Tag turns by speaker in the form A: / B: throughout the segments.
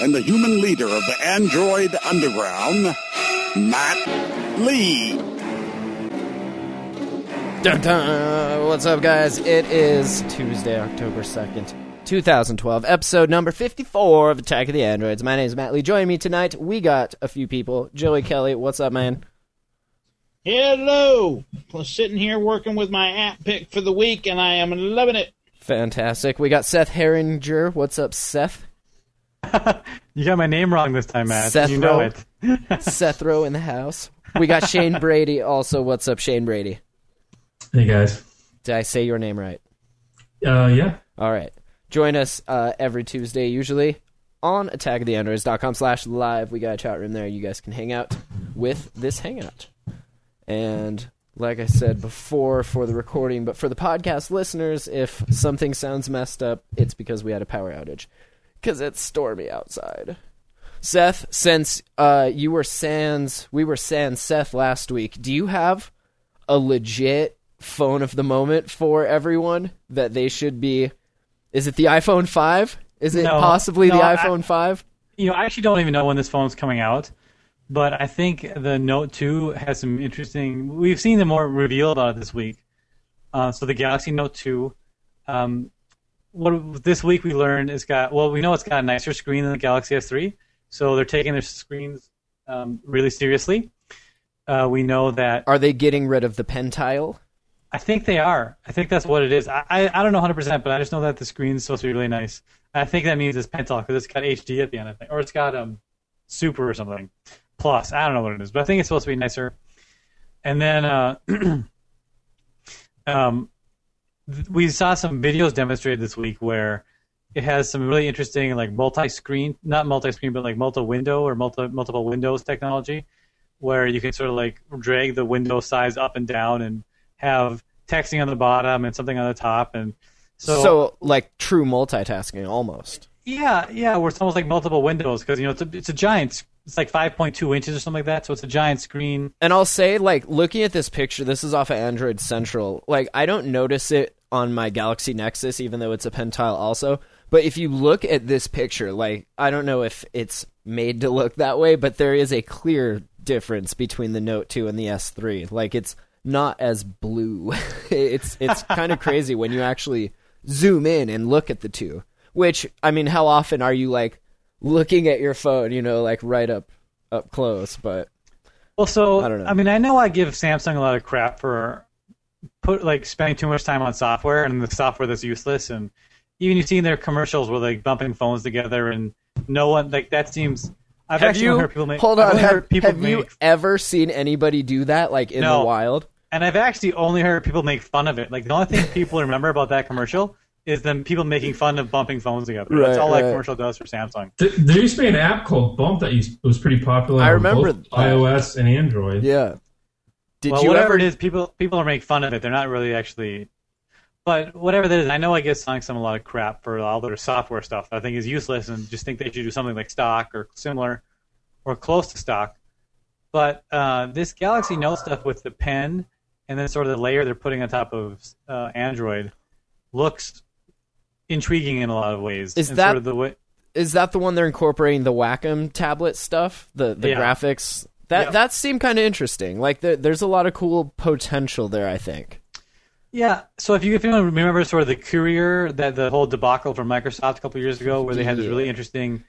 A: and the human leader of the android underground, Matt Lee.
B: Dun, dun. What's up, guys? It is Tuesday, October 2nd, 2012, episode number 54 of Attack of the Androids. My name is Matt Lee. Joining me tonight, we got a few people. Joey Kelly, what's up, man?
C: Hello! I'm sitting here working with my app pick for the week, and I am loving it.
B: Fantastic. We got Seth Herringer. What's up, Seth?
D: You got my name wrong this time, Matt.
B: Seth
D: you know
B: Rowe.
D: it.
B: Seth Rowe in the house. We got Shane Brady. Also, what's up, Shane Brady?
E: Hey guys.
B: Did I say your name right?
E: Uh, yeah.
B: All right. Join us uh, every Tuesday, usually on attackoftheandroids.com slash live. We got a chat room there. You guys can hang out with this hangout. And like I said before for the recording, but for the podcast listeners, if something sounds messed up, it's because we had a power outage. Because it's stormy outside. Seth, since uh, you were sans, we were sans Seth last week, do you have a legit phone of the moment for everyone that they should be? Is it the iPhone 5? Is it
D: No.
B: possibly
D: No,
B: the iPhone 5?
D: You know, I actually don't even know when this phone's coming out, but I think the Note 2 has some interesting. We've seen the more reveal about it this week. Uh, so the Galaxy Note 2, um, what this week we learned it's got. Well, we know it's got a nicer screen than the Galaxy S3, so they're taking their screens um, really seriously. Uh, we know that
B: Are they getting rid of the Pentile?
D: I think they are. I think that's what it is. I, I, I don't know 100%, but I just know that the screen's supposed to be really nice. I think that means it's Pentile because it's got HD at the end, I think. Or it's got um, Super or something. Plus. I don't know what it is, but I think it's supposed to be nicer. And then uh, um, we saw some videos demonstrated this week where it has some really interesting, like multi-screen, not multi-screen, but like multi-window or multi multiple windows technology, where you can sort of like drag the window size up and down and have texting on the bottom and something on the top, and so,
B: So, like true multitasking almost.
D: yeah, yeah, where it's almost like multiple windows because you know it's a it's a giant, it's like 5.2 inches or something like that, so it's a giant screen.
B: And I'll say, like, looking at this picture, this is off of Android Central. Like, I don't notice it on my Galaxy Nexus, even though it's a Pentile also. But if you look at this picture, like, I don't know if it's made to look that way, but there is a clear difference between the Note 2 and the S3. Like, it's not as blue. it's it's kind of crazy when you actually zoom in and look at the two. Which, I mean, how often are you, like, looking at your phone, you know, like, right up up close? But
D: Well, so
B: I don't know.
D: I mean, I know I give Samsung a lot of crap for put like spending too much time on software and the software that's useless, and even you've seen their commercials where they're bumping phones together, and no one like that seems. I've
B: Have
D: actually
B: you
D: heard people make.
B: hold
D: I've
B: on? Have,
D: heard people
B: have you ever seen anybody do that, like in
D: No.
B: the wild?
D: and I've actually only heard people make fun of it. Like the only thing people remember about that commercial is them people making fun of bumping phones together. That's
B: Right,
D: all that commercial does for Samsung.
E: Th- there used to be an app called Bump that used, was pretty popular.
B: I remember
E: both iOS and Android.
B: Yeah. Did
D: well,
B: you
D: whatever
B: ever?
D: it is, people people are making fun of it. They're not really actually. But whatever that is, I know I give Samsung a lot of crap for all their software stuff. that I think is useless, and just think they should do something like stock or similar, or close to stock. But uh, this Galaxy Note stuff with the pen and then sort of the layer they're putting on top of uh, Android looks intriguing in a lot of ways.
B: Is that-
D: sort of the way?
B: Is that the one they're incorporating the Wacom tablet stuff? The the
D: Yeah.
B: graphics that
D: Yeah.
B: that seemed kind of interesting. Like there, there's a lot of cool potential there. I think.
D: Yeah. So if you if you remember sort of the Courier that the whole debacle from Microsoft a couple years ago, where they had this really interesting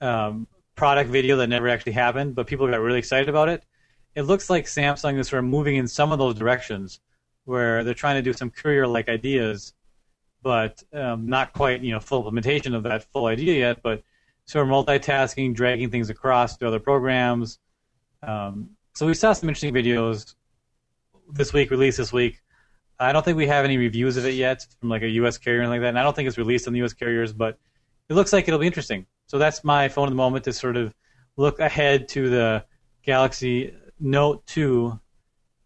D: um, product video that never actually happened, but people got really excited about it. It looks like Samsung is sort of moving in some of those directions, where they're trying to do some Courier-like ideas, but um, not quite you know full implementation of that full idea yet. But sort of multitasking, dragging things across to other programs. Um, so we saw some interesting videos this week, released this week. I don't think we have any reviews of it yet from like a U.S. carrier and like that, and I don't think it's released on the U.S. carriers, but it looks like it'll be interesting. So that's my phone at the moment to sort of look ahead to the Galaxy Note 2,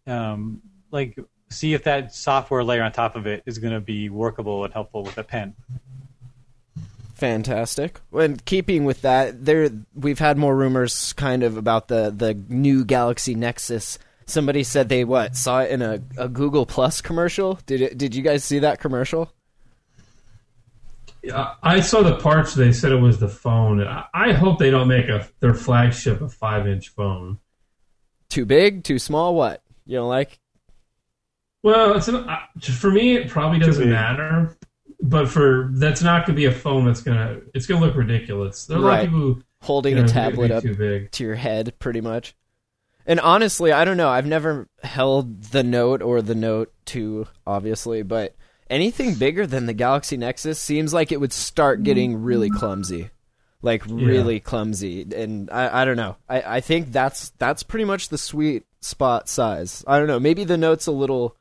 D: um, like see if that software layer on top of it is going to be workable and helpful with a pen.
B: Fantastic. And keeping with that, there we've had more rumors kind of about the the new Galaxy Nexus. Somebody said they what saw it in a, a Google Plus commercial. Did it? Did you guys see that commercial?
E: I I saw the parts. They said it was the phone. I, I hope they don't make a their flagship a five inch phone.
B: Too big? Too small? What you don't like?
E: Well, it's an, uh, for me. It probably doesn't matter. But for that's not going to be a phone that's gonna. It's going to look ridiculous. There are a lot of people who
B: Holding
E: you know,
B: a tablet up to your head, pretty much. And honestly, I don't know. I've never held the Note or the Note 2, obviously, but anything bigger than the Galaxy Nexus seems like it would start getting really clumsy. Like really clumsy. And I, I don't know. I, I think that's that's pretty much the sweet spot size. I don't know. Maybe the Note's a little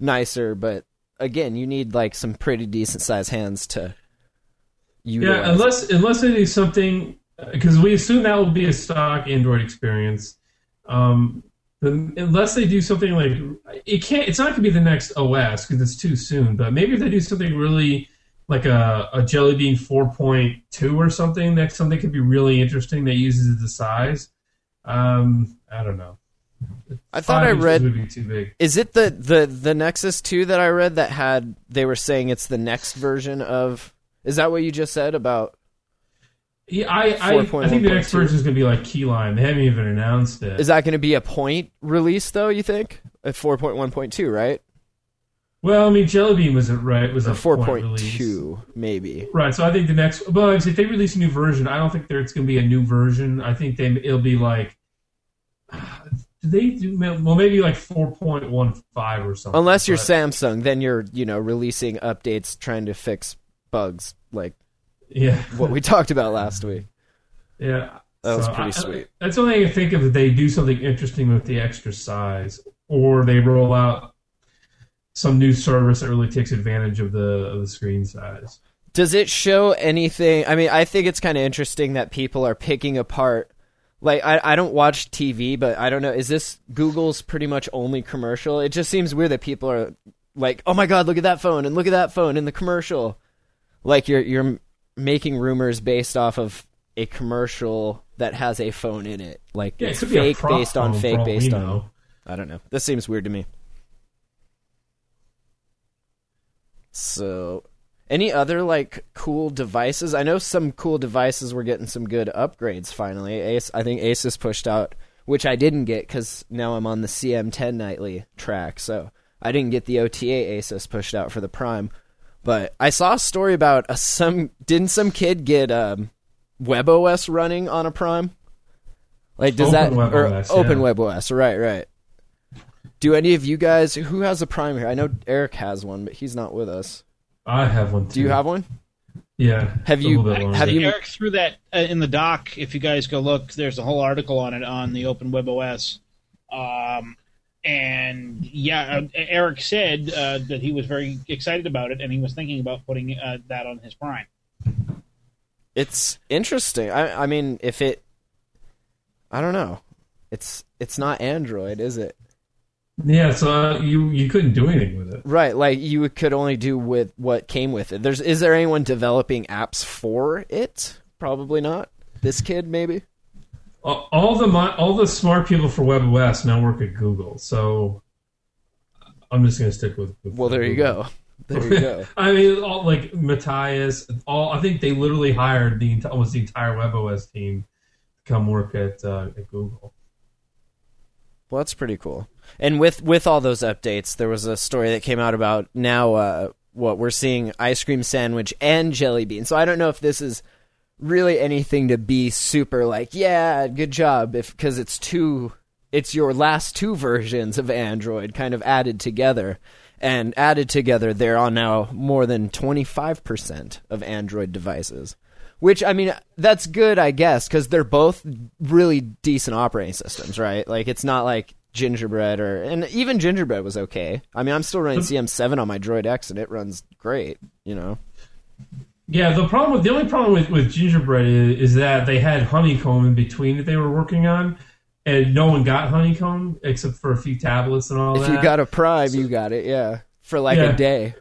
B: nicer, but again, you need like some pretty decent sized hands to utilize.
E: Yeah, unless unless they do something because we assume that will be a stock Android experience. Um, unless they do something like it can't, it's not going to be the next OS because it's too soon. But maybe if they do something really like a, a Jelly Bean 4.2 or something, that something could be really interesting that uses the size. Um, I don't know.
B: I thought I read
E: too big.
B: Is it the, the the Nexus 2 that I read that had they were saying it's the next version of Is that what you just said about
E: Yeah, I, I, I think the next version is going to be like Key Lime. They haven't even announced it.
B: Is that going to be a point release though, you think? At 4.1.2, right?
E: well, I mean, Jelly Bean was a right was a point release.
B: 4.2 maybe.
E: Right, so I think the next, well, if they release a new version, I don't think there's going to be a new version. I think they it'll be like, they do well maybe like four point one five or something.
B: Unless you're
E: but-
B: Samsung, then you're, you know, releasing updates trying to fix bugs like
E: yeah,
B: what we talked about last week.
E: yeah,
B: That was
E: So
B: pretty
E: I-
B: sweet.
E: That's the only thing I think of. If they do something interesting with the extra size, or they roll out some new service that really takes advantage of the of the screen size.
B: Does it show anything? I mean, I think it's kind of interesting that people are picking apart. Like, I, I don't watch TV, but I don't know. Is this Google's pretty much only commercial? It just seems weird that people are like, "Oh my god, look at that phone and look at that phone in the commercial." Like you're you're making rumors based off of a commercial that has a phone in it. Like
E: Yeah,
B: it's
E: a
B: fake based on fake based on.
E: know.
B: I don't know. This seems weird to me. So, any other like cool devices? I know some cool devices were getting some good upgrades finally. Ace, I think Asus pushed out, which I didn't get because now I'm on the CM10 nightly track, so I didn't get the OTA Asus pushed out for the Prime. But I saw a story about a some didn't some kid get um, WebOS running on a Prime? Like does
E: Open
B: that or
E: WebOS,
B: Open
E: yeah.
B: WebOS? Right, right. Do any of you guys who has a Prime here? I know Eric has one, but he's not with us.
E: I have one. Too.
B: Do you have one?
E: Yeah.
B: Have you-
E: little bit
B: have you-
C: Eric threw that uh, in the doc. If you guys go look, there's a whole article on it on the Open Web OS. Um, and yeah, uh, Eric said uh, that he was very excited about it, and he was thinking about putting uh, that on his Prime.
B: It's interesting. I I mean, if it, I don't know. It's it's not Android, is it?
E: Yeah, so uh, you you couldn't do anything with it.
B: Right, like you could only do with what came with it. There's is there anyone developing apps for it? Probably not. This kid, maybe.
E: All the all the smart people for WebOS now work at Google, so I'm just gonna stick with. with
B: Well, there you go. There you go.
E: I mean, all like Matias, all I think they literally hired the almost the entire WebOS team to come work at uh, at Google.
B: Well, that's pretty cool. And with with all those updates, there was a story that came out about now uh, what we're seeing ice cream sandwich and jelly bean. So I don't know if this is really anything to be super like, yeah, good job if cuz it's two it's your last two versions of Android kind of added together. And added together, they're on now more than 25% of Android devices. Which I mean, that's good, I guess, because they're both really decent operating systems, right? Like it's not like Gingerbread or and even Gingerbread was okay. I mean, I'm still running CM7 on my Droid X and it runs great. You know,
E: Yeah, the problem with the only problem with, with Gingerbread is, is that they had Honeycomb in between that they were working on, and no one got honeycomb except for a few tablets and all
B: If
E: that.
B: you got a Prime, you got it. Yeah, for like
E: Yeah.
B: a day.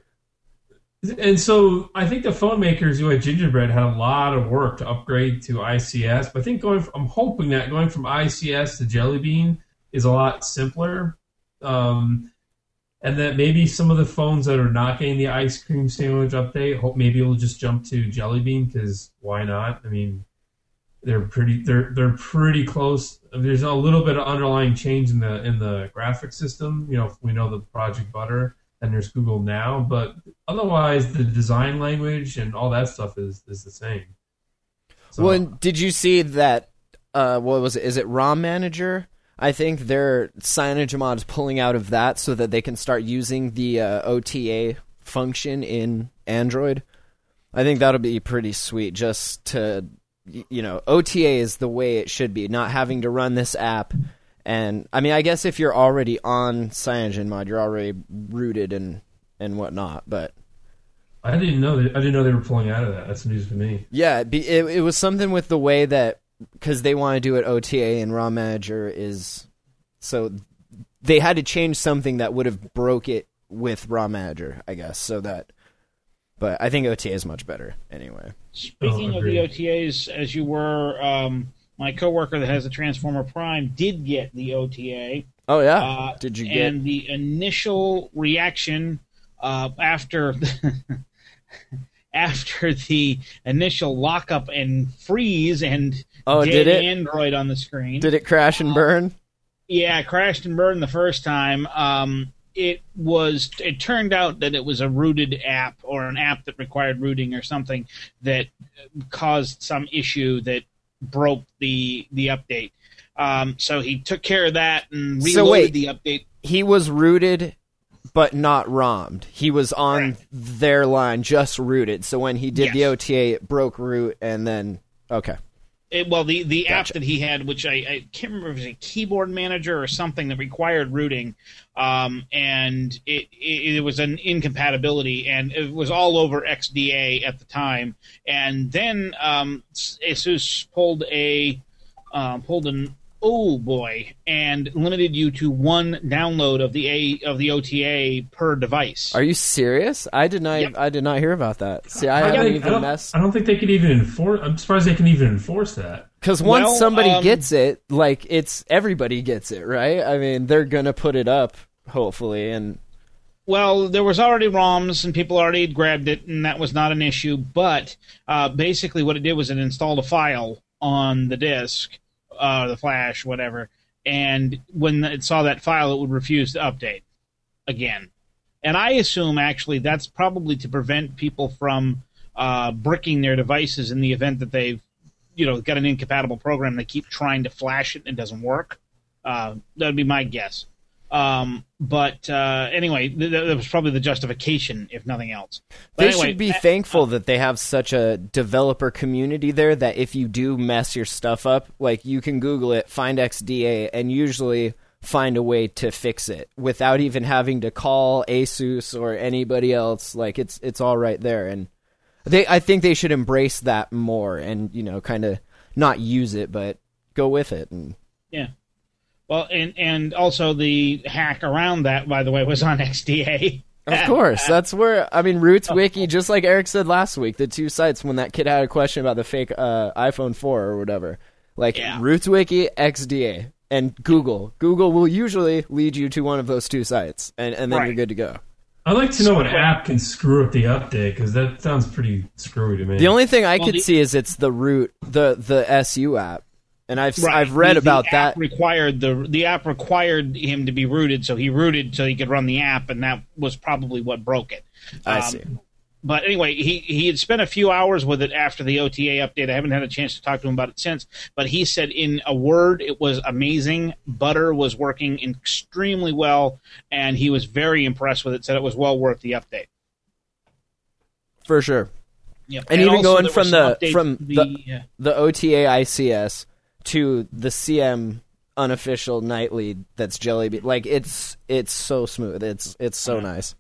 E: And so I think the phone makers who had Gingerbread had a lot of work to upgrade to ICS. But I think going, I'm hoping that going from ICS to Jelly Bean is a lot simpler. Um, and that maybe some of the phones that are not getting the ice cream sandwich update, hope maybe we'll just jump to Jelly Bean because why not? I mean, they're pretty they're they're pretty close. There's a little bit of underlying change in the in the graphic system. You know, we know the Project Butter and there's Google Now, but otherwise the design language and all that stuff is is the same. So,
B: Well, did you see that? Uh, what was it? Is it ROM Manager? I think their CyanogenMod is pulling out of that so that they can start using the uh, OTA function in Android. I think that'll be pretty sweet. Just to, you know, OTA is the way it should be. Not having to run this app, and I mean, I guess if you're already on CyanogenMod, you're already rooted and and whatnot. But
E: I didn't know that, I didn't know they were pulling out of that. That's news to me.
B: Yeah, it, it was something with the way that because they want to do it OTA and ROM Manager is so they had to change something that would have broke it with ROM Manager, I guess. So that, but I think OTA is much better anyway.
C: Speaking
E: Oh,
C: of the. OTAs, as you were, um, my coworker that has a Transformer Prime did get the OTA.
B: Oh yeah,
C: Uh,
B: did you get?
C: And the initial reaction uh, after after the initial lockup and freeze and
B: Oh, did it?
C: Android on the screen.
B: Did it crash and burn?
C: Yeah, it crashed and burned the first time. Um, it was. It turned out that it was a rooted app or an app that required rooting or something that caused some issue that broke the the update. Um, so he took care of that and reloaded
B: So wait.
C: the update.
B: He was rooted, but not ROMmed. He was on
C: Correct.
B: their line, just rooted. So when he did the OTA, it broke root, and then okay.
C: It, well, the the app that he had, which I, I can't remember if it was a keyboard manager or something that required rooting, um, and it, it it was an incompatibility, and it was all over XDA at the time. And then um, ASUS pulled a uh, pulled an oh boy and limited you to one download of the a of the OTA per device.
B: Are you serious? I did not.
C: Yep.
B: I did not hear about that. See, I
E: I,
B: haven't
E: think- I don't,
B: messed.
E: I don't think they could even enforce. I'm surprised they can even enforce that.
B: Because once
C: Well,
B: somebody
C: um,
B: gets it, like it's everybody gets it, right? I mean, they're gonna put it up, hopefully, and
C: Well, there was already ROMs and people already had grabbed it, and that was not an issue. But uh, basically, what it did was it installed a file on the disk, uh, the flash, whatever. And when it saw that file, it would refuse to update again. And I assume actually that's probably to prevent people from uh, bricking their devices in the event that they've, you know, got an incompatible program. They keep trying to flash it and it doesn't work. Uh, that'd be my guess. Um, but uh, anyway, th- th- that was probably the justification, if nothing else. But
B: they
C: anyway,
B: should be
C: uh,
B: thankful that they have such a developer community there. That if you do mess your stuff up, like you can Google it, find XDA, and usually find a way to fix it without even having to call ASUS or anybody else. Like it's it's all right there, and they I think they should embrace that more, and you know, kind of not use it, but go with it. And
C: Yeah. Well, and and also the hack around that, by the way, was on XDA.
B: Of course, that's where I mean RootzWiki, just like Eric said last week, the two sites when that kid had a question about the fake uh, iPhone 4 or whatever, like
C: Yeah.
B: RootzWiki, XDA, and Google. Google will usually lead you to one of those two sites, and, and then
C: Right.
B: you're good to go.
E: I'd like to know what app can screw up the update because that sounds pretty screwy to me.
B: The only thing I
C: Well,
B: could
C: the-
B: see is it's the root, the the SU app, and I've
C: Right.
B: I've read
C: The-
B: about
C: the
B: that.
C: Required the the app required him to be rooted, so he rooted so he could run the app, and that was probably what broke it.
B: I
C: Um,
B: see.
C: But anyway, he he had spent a few hours with it after the OTA update. I haven't had a chance to talk to him about it since, but he said in a word, it was amazing. Butter was working extremely well, and he was very impressed with it. Said it was well worth the update.
B: for sure.
C: Yep.
B: And even
C: also
B: going
C: there were
B: from the-
C: updates
B: from the- the OTA ICS to the CM unofficial nightly that's Jelly Bean. Like it's it's so smooth. It's it's so nice.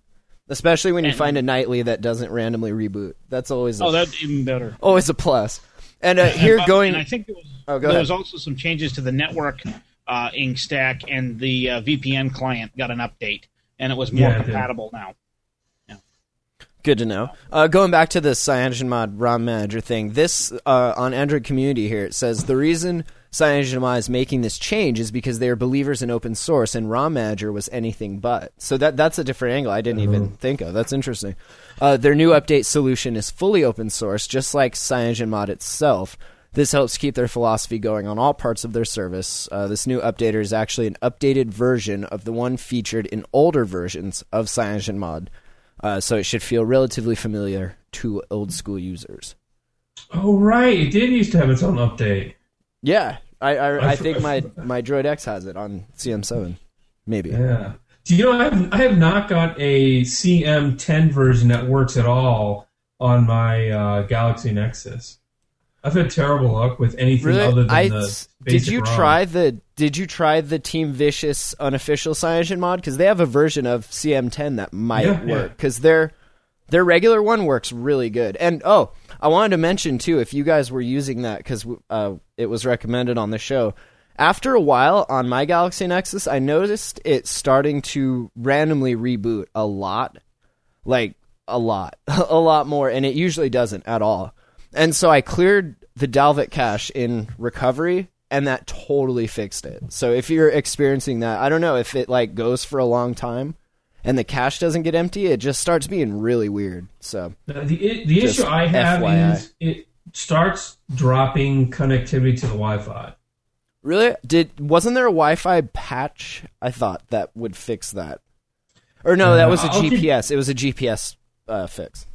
B: Especially when you
C: And-
B: find a nightly that doesn't randomly reboot. That's always a,
C: Oh, that's even better.
B: always a plus. And uh, here
C: And-
B: going
C: and I think there was,
B: Oh,
C: there
B: ahead.
C: was also some changes to the network uh, Inkstack, and the uh, VPN client got an update, and it was more
E: Yeah,
C: compatible now.
B: Good to know. Uh, going back to the CyanogenMod ROM manager thing, this uh, on Android community here it says the reason CyanogenMod is making this change is because they are believers in open source, and ROM manager was anything but. So that that's a different angle I didn't even think of. That's interesting. Uh, their new update solution is fully open source, just like CyanogenMod itself. This helps keep their philosophy going on all parts of their service. Uh, this new updater is actually an updated version of the one featured in older versions of CyanogenMod. Uh, so it should feel relatively familiar to old school users.
E: Oh right, it did used to have its own update.
B: Yeah, I I, I think my my Droid X has it on CM7, maybe.
E: Yeah. Do you know I have I have not got a CM10 version that works at all on my uh, Galaxy Nexus. I've had terrible luck with anything other than
B: I
E: the
B: did you
E: ROM.
B: try the did you try the Team Vicious unofficial Cyanogen mod because they have a version of CM10 that might
E: Yeah, yeah.
B: work because their their regular one works really good. And oh, I wanted to mention too if you guys were using that because uh, it was recommended on the show. After a while on my Galaxy Nexus, I noticed it starting to randomly reboot a lot, like a lot, a lot more, and it usually doesn't at all. And so I cleared the Dalvik cache in recovery, and that totally fixed it. So if you're experiencing that, I don't know if it like goes for a long time and the cache doesn't get empty, it just starts being really weird. So
E: The the issue I have
B: FYI.
E: is it starts dropping connectivity to the Wi-Fi.
B: really, did wasn't there a Wi-Fi patch? I thought that would fix that. Or no, that
E: Uh,
B: was a
E: I'll keep-
B: GPS. It was a GPS uh, fix.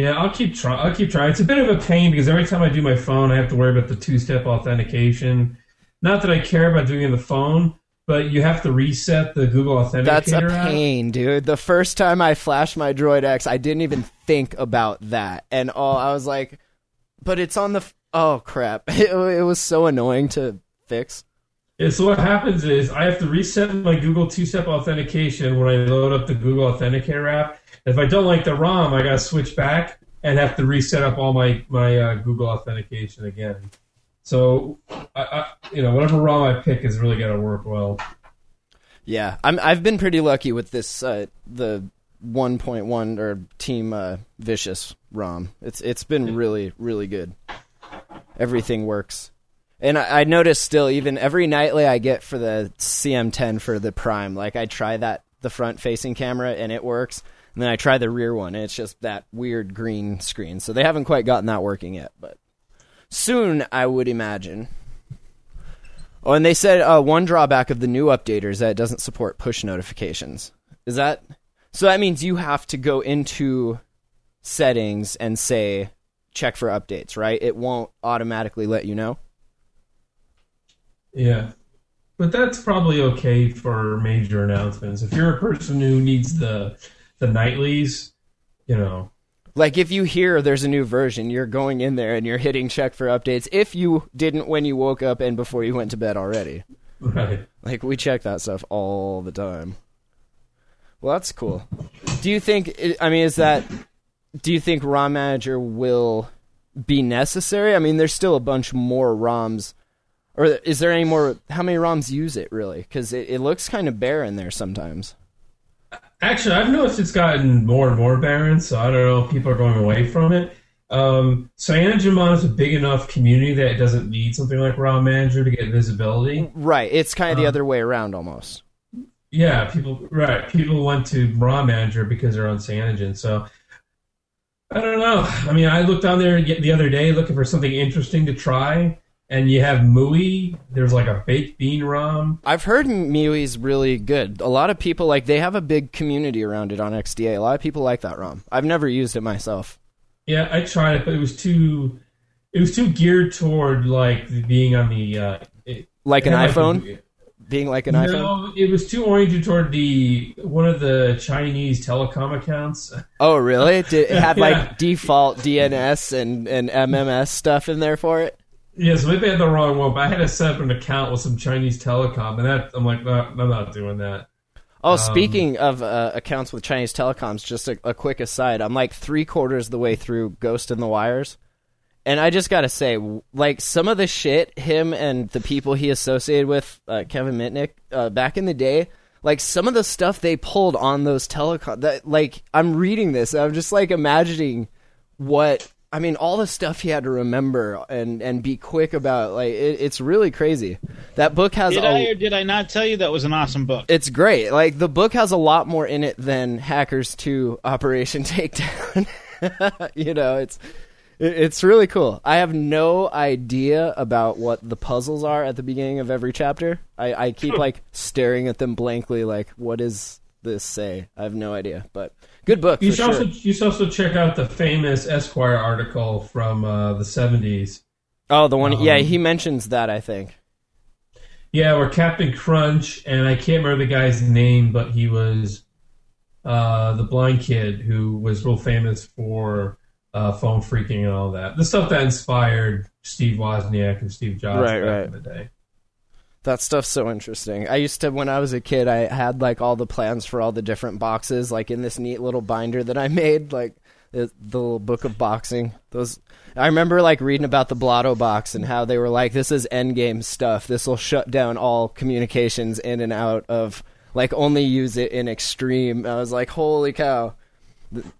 E: Yeah, I'll keep trying. I'll keep trying. It's a bit of a pain because every time I do my phone, I have to worry about the two-step authentication. Not that I care about doing it on the phone, but you have to reset the Google Authenticator.
B: That's a
E: app.
B: pain, dude. The first time I flashed my Droid X, I didn't even think about that, and all I was like, "But it's on the." F- oh crap! It, it was so annoying to fix.
E: Yeah, so what happens is I have to reset my Google two-step authentication when I load up the Google Authenticator app. If I don't like the ROM, I got to switch back and have to reset up all my my uh, Google authentication again. So, I, I, you know, whatever ROM I pick is really going to work well.
B: Yeah, I'm. I've been pretty lucky with this. Uh, the 1.1 or Team uh, Vicious ROM. It's it's been really really good. Everything works, and I, I notice still even every nightly I get for the CM10 for the Prime. Like I try that the front facing camera and it works, and then I try the rear one and it's just that weird green screen. So they haven't quite gotten that working yet, but soon I would imagine. Oh, and they said uh, one drawback of the new updater is that it doesn't support push notifications. Is that so? That means you have to go into settings and say check for updates, right? It won't automatically let you know.
E: Yeah. But that's probably okay for major announcements. If you're a person who needs the the nightlies, you know,
B: Like if you hear there's a new version, you're going in there and you're hitting check for updates. If you didn't when you woke up and before you went to bed already,
E: right.
B: like we check that stuff all the time. Well, that's cool. Do you think? I mean, is that? Do you think ROM Manager will be necessary? I mean, there's still a bunch more ROMs, or is there any more? How many ROMs use it really? Because it, it looks kind of bare in there sometimes.
E: Actually, I've noticed it's gotten more and more barren, so I don't know if people are going away from it. Um, CyanogenMod is a big enough community that it doesn't need something like ROM Manager to get visibility.
B: Right. It's kind of the
E: Uh,
B: other way around almost.
E: Yeah, people right. People went to ROM Manager because they're on Cyanogen. So I don't know. I mean, I looked on there the other day looking for something interesting to try, and you have MIUI. There's like a baked bean ROM.
B: I've heard MIUI's really good. A lot of people like they have a big community around it on XDA. A lot of people like that ROM. I've never used it myself.
E: Yeah, I tried it, but it was too. It was too geared toward like being on the. Uh, it,
B: Like an iPhone, being like an iPhone.
E: No, it was too oriented toward the one of the Chinese telecom accounts.
B: Oh, really? Did it had
E: Yeah.
B: like default DNS and and MMS stuff in there for it?
E: Yeah, so maybe I had the wrong one, but I had to set up an account with some Chinese telecom, and that I'm like, no, I'm not doing that.
B: Oh, speaking of uh, accounts with Chinese telecoms, just a, a quick aside. I'm like three quarters of the way through Ghost in the Wires, And I just gotta say, like some of the shit him and the people he associated with, uh, Kevin Mitnick, uh, back in the day, like some of the stuff they pulled on those telecom, that like I'm reading this, and I'm just like imagining what I mean, all the stuff he had to remember and and be quick about. Like it, it's really crazy. That book has
C: Did
B: a,
C: I or did I not tell you that was an awesome book?
B: it's great. Like the book has a lot more in it than Hackers 2 Operation Takedown. you know, it's it- it's really cool. I have no idea about what the puzzles are at the beginning of every chapter. I, I keep like staring at them blankly, like, what does this say? I have no idea. But good book
E: You
B: for
E: should
B: sure.
E: also you should also check out the famous Esquire article from uh, the seventies.
B: oh, the one. yeah,
E: um,
B: he mentions that. I think.
E: Yeah, where Captain Crunch and I can't remember the guy's name, but he was uh, the blind kid who was real famous for uh, phone phreaking and all that. The stuff that inspired Steve Wozniak and Steve Jobs
B: Right,
E: back
B: right.
E: in the day.
B: That stuff's so interesting. I used to, when I was a kid, I had like all the plans for all the different boxes, like in this neat little binder that I made, like the, the little book of boxing. Those, I remember like reading about the Blotto box and how they were like, "This is endgame stuff. This will shut down all communications in and out of like only use it in extreme." I was like, "Holy cow!"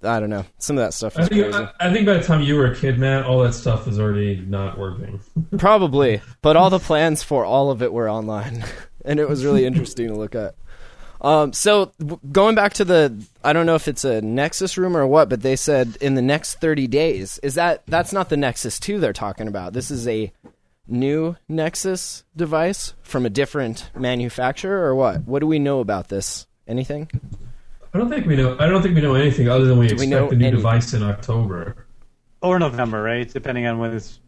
B: I don't know. Some of that stuff
E: I think. I, I think by the time you were a kid, Matt, all that stuff was already not working.
B: Probably, but all the plans for all of it were online, and it was really interesting to look at. Um, so w- going back to the, I don't know if it's a Nexus rumor or what, but they said in the next 30 days. Is that that's not the Nexus 2 they're talking about? This is a new Nexus device from a different manufacturer or what? What do we know about this? Anything?
E: I don't think we know. I don't think we know anything other than we
B: we
E: expect
B: know
E: the new
B: any-
E: device in October.
D: or November, right? Depending on when it's.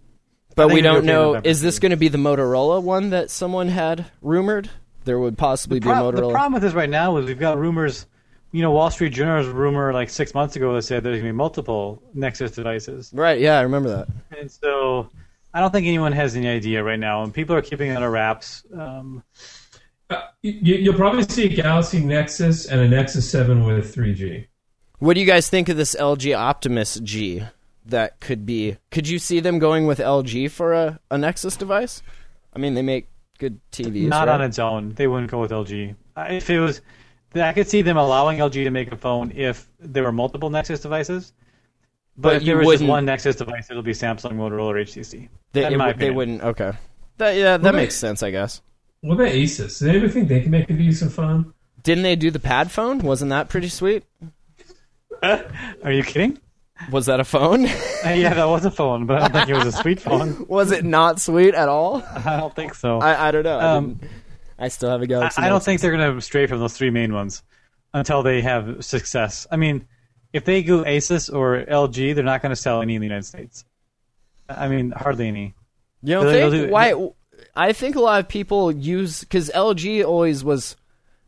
B: But we don't know.
D: November,
B: Is this going to be the Motorola one that someone had rumored? There would possibly be a Motorola.
D: the problem with this right now is we've got rumors. You know, Wall Street Journal's rumor like six months ago that said there's going to be multiple Nexus devices,
B: right? Yeah, I remember that.
D: and so I don't think anyone has any idea right now, and people are keeping it under wraps. Um,
E: Uh, you, you'll probably see a Galaxy Nexus and a Nexus Seven with 3G.
B: What do you guys think of this LG Optimus G? That could be. Could you see them going with LG for a, a Nexus device? I mean, they make good TVs.
D: not
B: right?
D: on its own, they wouldn't go with LG. I- uh, If it was, I could see them allowing LG to make a phone if there were multiple Nexus devices. But,
B: But
D: if there was just
B: wouldn't-
D: one Nexus device, it'll be Samsung, Motorola, or HTC.
B: They,
D: in
B: it
D: my
B: would- they
D: opinion.
B: wouldn't. Okay. That, yeah, that
E: Well,
B: makes
E: they-
B: sense. I guess.
E: What about Asus? Does anybody think they can make a decent phone?
B: Didn't they do the pad phone? Wasn't that pretty sweet?
D: Are you kidding?
B: Was that a phone?
D: Uh, yeah, that was a phone, but I don't think it was a sweet phone.
B: Was it not sweet at all?
D: I don't think so.
B: I, I don't know. I,
D: Um,
B: didn't- I still have a
D: I,
B: Galaxy.
D: I don't think they're going to stray from those three main ones until they have success. I mean, if they go Asus or LG, they're not going to sell any in the United States. I mean, hardly any.
B: You don't
D: They'll
B: think?
D: do-
B: Why? I think a lot of people use because LG always was.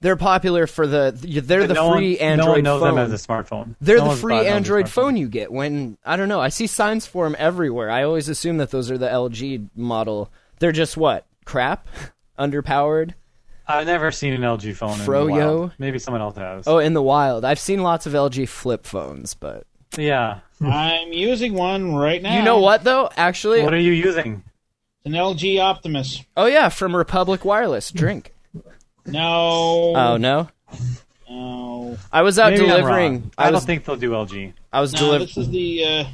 B: They're popular for the. They're the
D: no
B: free
D: one,
B: Android
D: no one knows
B: phone.
D: them as a smartphone.
B: They're
D: No
B: the free
D: bought them as a
B: Android phone you get when I don't know. I see signs for them everywhere. I always assume that those are the LG model. They're just what crap, underpowered.
D: I've never seen an LG phone. in the
B: Froyo?
D: wild. Maybe someone else has.
B: Oh, in the wild, I've seen lots of LG flip phones, but
D: yeah.
C: I'm using one right now.
B: you know what though? Actually,
D: What are you using?
C: An LG Optimus.
B: oh yeah, from Republic Wireless. Drink.
C: No.
B: Oh no,
C: No.
B: I was out
D: Maybe I'm
B: delivering.
D: wrong.
B: I,
D: I,
B: was
D: don't think they'll do LG.
B: I was
C: No,
B: delivering.
C: this is the uh,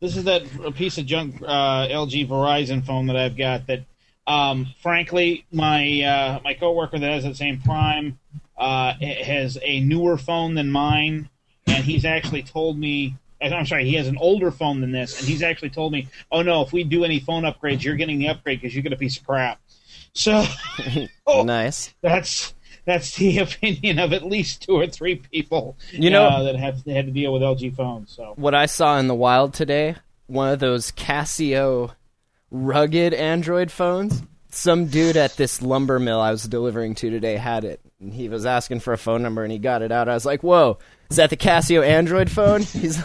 C: this is that a piece of junk uh, LG Verizon phone that I've got. That, um, frankly, my uh, my coworker that has the same prime uh, ha- has a newer phone than mine, and he's actually told me. I'm sorry, he has an older phone than this, and he's actually told me, "Oh no, if we do any phone upgrades, you're getting the upgrade because you get a piece of crap." So oh,
B: Nice.
C: that's that's the opinion of at least two or three people
B: You know-
C: uh, that have had to deal with LG phones. So
B: what I saw in the wild today, one of those Casio rugged Android phones. Some dude at this lumber mill I was delivering to today had it. And he was asking for a phone number and he got it out. I was like, "Whoa, is that the Casio Android phone?" He's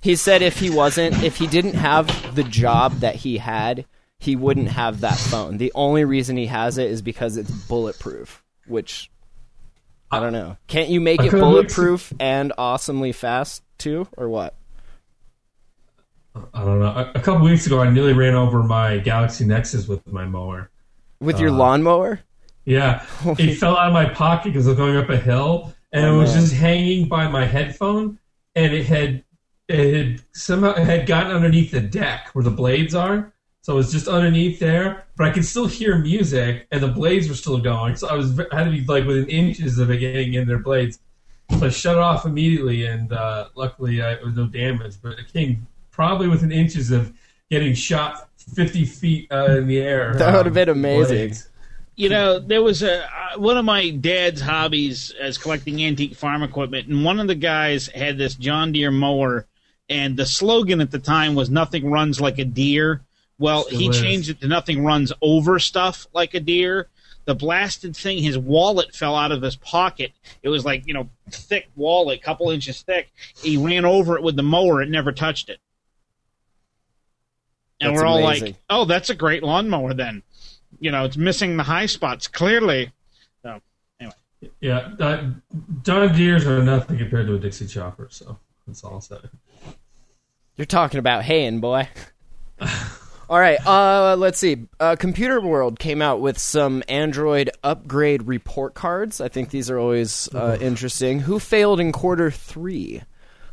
B: he said if he wasn't if he didn't have the job that he had, he wouldn't have that phone. The only reason he has it is because it's bulletproof, which I don't know. Can't you make it bulletproof and awesomely fast too or what?
E: I don't know. A, a couple weeks ago, I nearly ran over my Galaxy Nexus with my mower.
B: With your
E: Uh,
B: lawnmower?
E: Yeah, it fell out of my pocket because I was going up a hill, and
B: Oh,
E: it was
B: man.
E: just hanging by my headphone, and it had it had somehow it had gotten underneath the deck where the blades are. So it was just underneath there, but I could still hear music, and the blades were still going. So I was I had to be like within inches of it getting in their blades. So I shut it off immediately, and uh, luckily I, there was no damage. But it came probably within inches of getting shot fifty feet uh, in the air.
B: That would have
E: um,
B: been amazing.
E: blades.
C: You know, there was a uh, one of my dad's hobbies as collecting antique farm equipment, and one of the guys had this John Deere mower, and the slogan at the time was "Nothing runs like a Deere." Well,
E: Still
C: he
E: is.
C: changed it to "Nothing runs over stuff like a Deere." The blasted thing, his wallet fell out of his pocket. It was like you know, thick wallet, couple inches thick. He ran over it with the mower. It never touched it. And
B: That's
C: we're all
B: amazing.
C: like, "Oh, that's a great lawnmower." Then, you know, it's missing the high spots clearly. So, anyway,
E: Yeah, uh, John Deere's are nothing compared to a Dixie Chopper, so that's all I'll say.
B: You're talking about haying, boy. All right, uh, let's see. Uh, Computerworld came out with some Android upgrade report cards. I think these are always uh, interesting. Who failed in quarter three?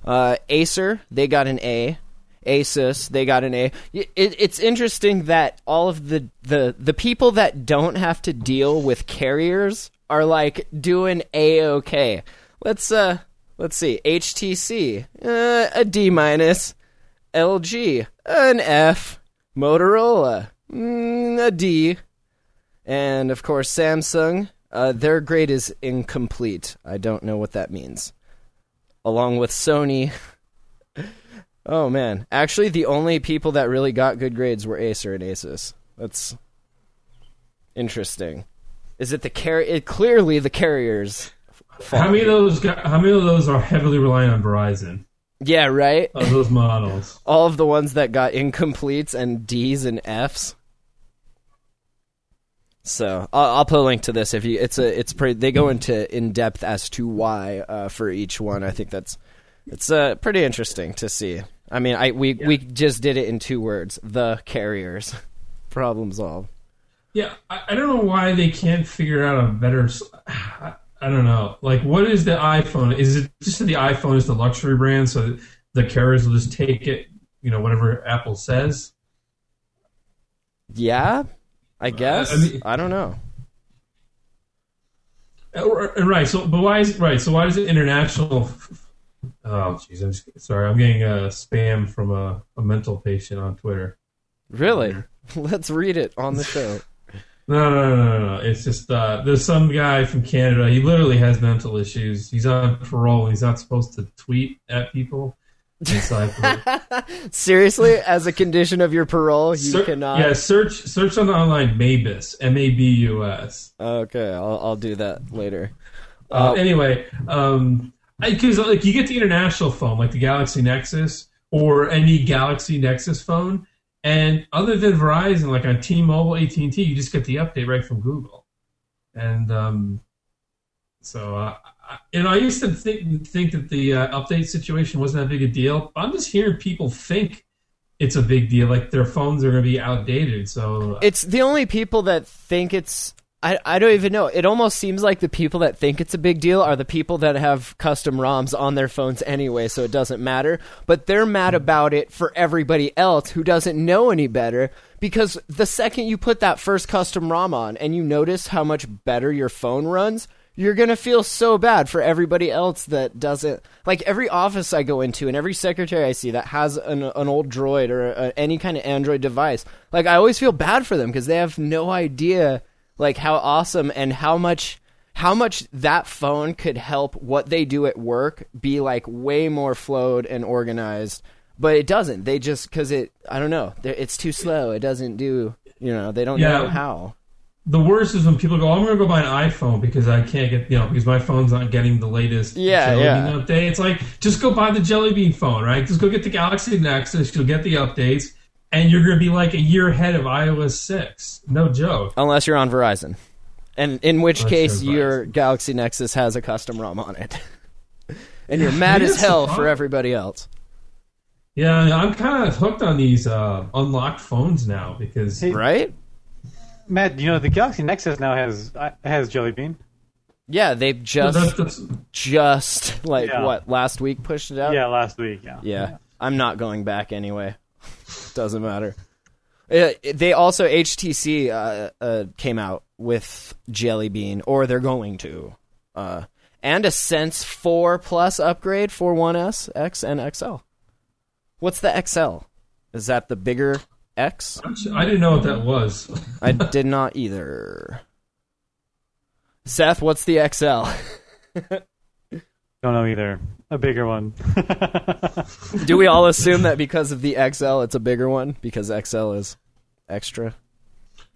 B: Uh, Acer, they got an A. Asus, they got an A. It, it's interesting that all of the, the the people that don't have to deal with carriers are like doing a okay. Let's uh let's see. HTC, uh, a D minus. LG, an F. Motorola, mm, a D. And of course, Samsung, uh, their grade is incomplete. I don't know what that means. Along with Sony. Oh man. Actually, the only people that really got good grades were Acer and Asus. That's interesting. Is it the car? It clearly the carriers.
E: How many of those? Got, how many of those are heavily reliant on Verizon?
B: Yeah, right.
E: Of those models,
B: all of the ones that got incompletes and D's and F's. So I'll, I'll put a link to this if you. It's a. It's pretty. They go into in depth as to why uh, for each one. I think that's. It's uh, pretty interesting to see. I mean, I we we just did it in two words. The carriers, problem solved.
E: yeah. I, I don't know why they can't figure out a better. I don't know. Like, what is the iPhone? Is it just that the iPhone is the luxury brand, so the carriers will just take it? You know, whatever Apple says.
B: Yeah, I guess. I,
E: mean-
B: don't know.
E: Uh, Right. So, but why is right? So why does it international? Oh, jeez. I'm just, sorry. I'm getting a spam from a, a mental patient on Twitter.
B: Really? Let's read it on the show.
E: No, no, no, no, no. It's just uh, there's some guy from Canada. He literally has mental issues. He's on parole. He's not supposed to tweet at people.
B: Seriously, as a condition of your parole, you
E: Ser-
B: cannot.
E: Yeah, search search on the online Mabus. M A B U S.
B: Okay, I'll I'll do that later.
E: Uh,
B: Uh,
E: anyway, um, because like you get the international phone, like the Galaxy Nexus or any Galaxy Nexus phone, and other than Verizon, like on T-Mobile, AT and T, you just get the update right from Google. And um, so, uh, I, you know, I used to think think that the uh, update situation wasn't that big a deal. I'm just hearing people think it's a big deal, like their phones are going to be outdated. So
B: It's the only people that think it's. I, I don't even know. It almost seems like the people that think it's a big deal are the people that have custom ROMs on their phones anyway, so it doesn't matter. But they're mad about it for everybody else who doesn't know any better because the second you put that first custom ROM on and you notice how much better your phone runs, you're gonna feel so bad for everybody else that doesn't like every office I go into and every secretary I see that has an, an old Droid or a, any kind of Android device. Like I always feel bad for them because they have no idea like how awesome and how much how much that phone could help what they do at work be like way more flowed and organized. But it doesn't. They just because it I don't know. It's too slow. It doesn't do. You know they don't
E: Yeah.
B: know how.
E: the worst is when people go, oh, "I'm going to go buy an iPhone because I can't get you know because my phone's not getting the latest
B: Yeah,
E: Jelly
B: yeah.
E: Update." It's like just go buy the Jelly Bean phone, right? Just go get the Galaxy Nexus. You'll get the updates, and you're going to be like a year ahead of iOS six. No joke.
B: unless you're on Verizon, and in which
E: Unless
B: case
E: you're
B: your Galaxy Nexus has a custom ROM on it, and you're mad as
E: that's the
B: hell for everybody else.
E: Yeah, I'm kind of hooked on these uh, unlocked phones now because
D: Hey,
B: Right?
D: Matt, you know the Galaxy Nexus now has uh, has Jelly Bean.
B: Yeah, they've just
E: that's, that's,
B: just like
D: Yeah.
B: what last week pushed it out.
D: Yeah, last week. Yeah.
B: Yeah, I'm not going back anyway. Doesn't matter. Uh, they also HTC uh, uh, came out with Jelly Bean, or they're going to, uh, and a Sense Four Plus upgrade for One S, X, and XL. What's the XL? Is that the bigger X?
E: I didn't know what that was.
B: I did not either. Seth, what's the XL?
D: Don't know either. A bigger one.
B: Do we all assume that because of the XL, it's a bigger one because XL is extra?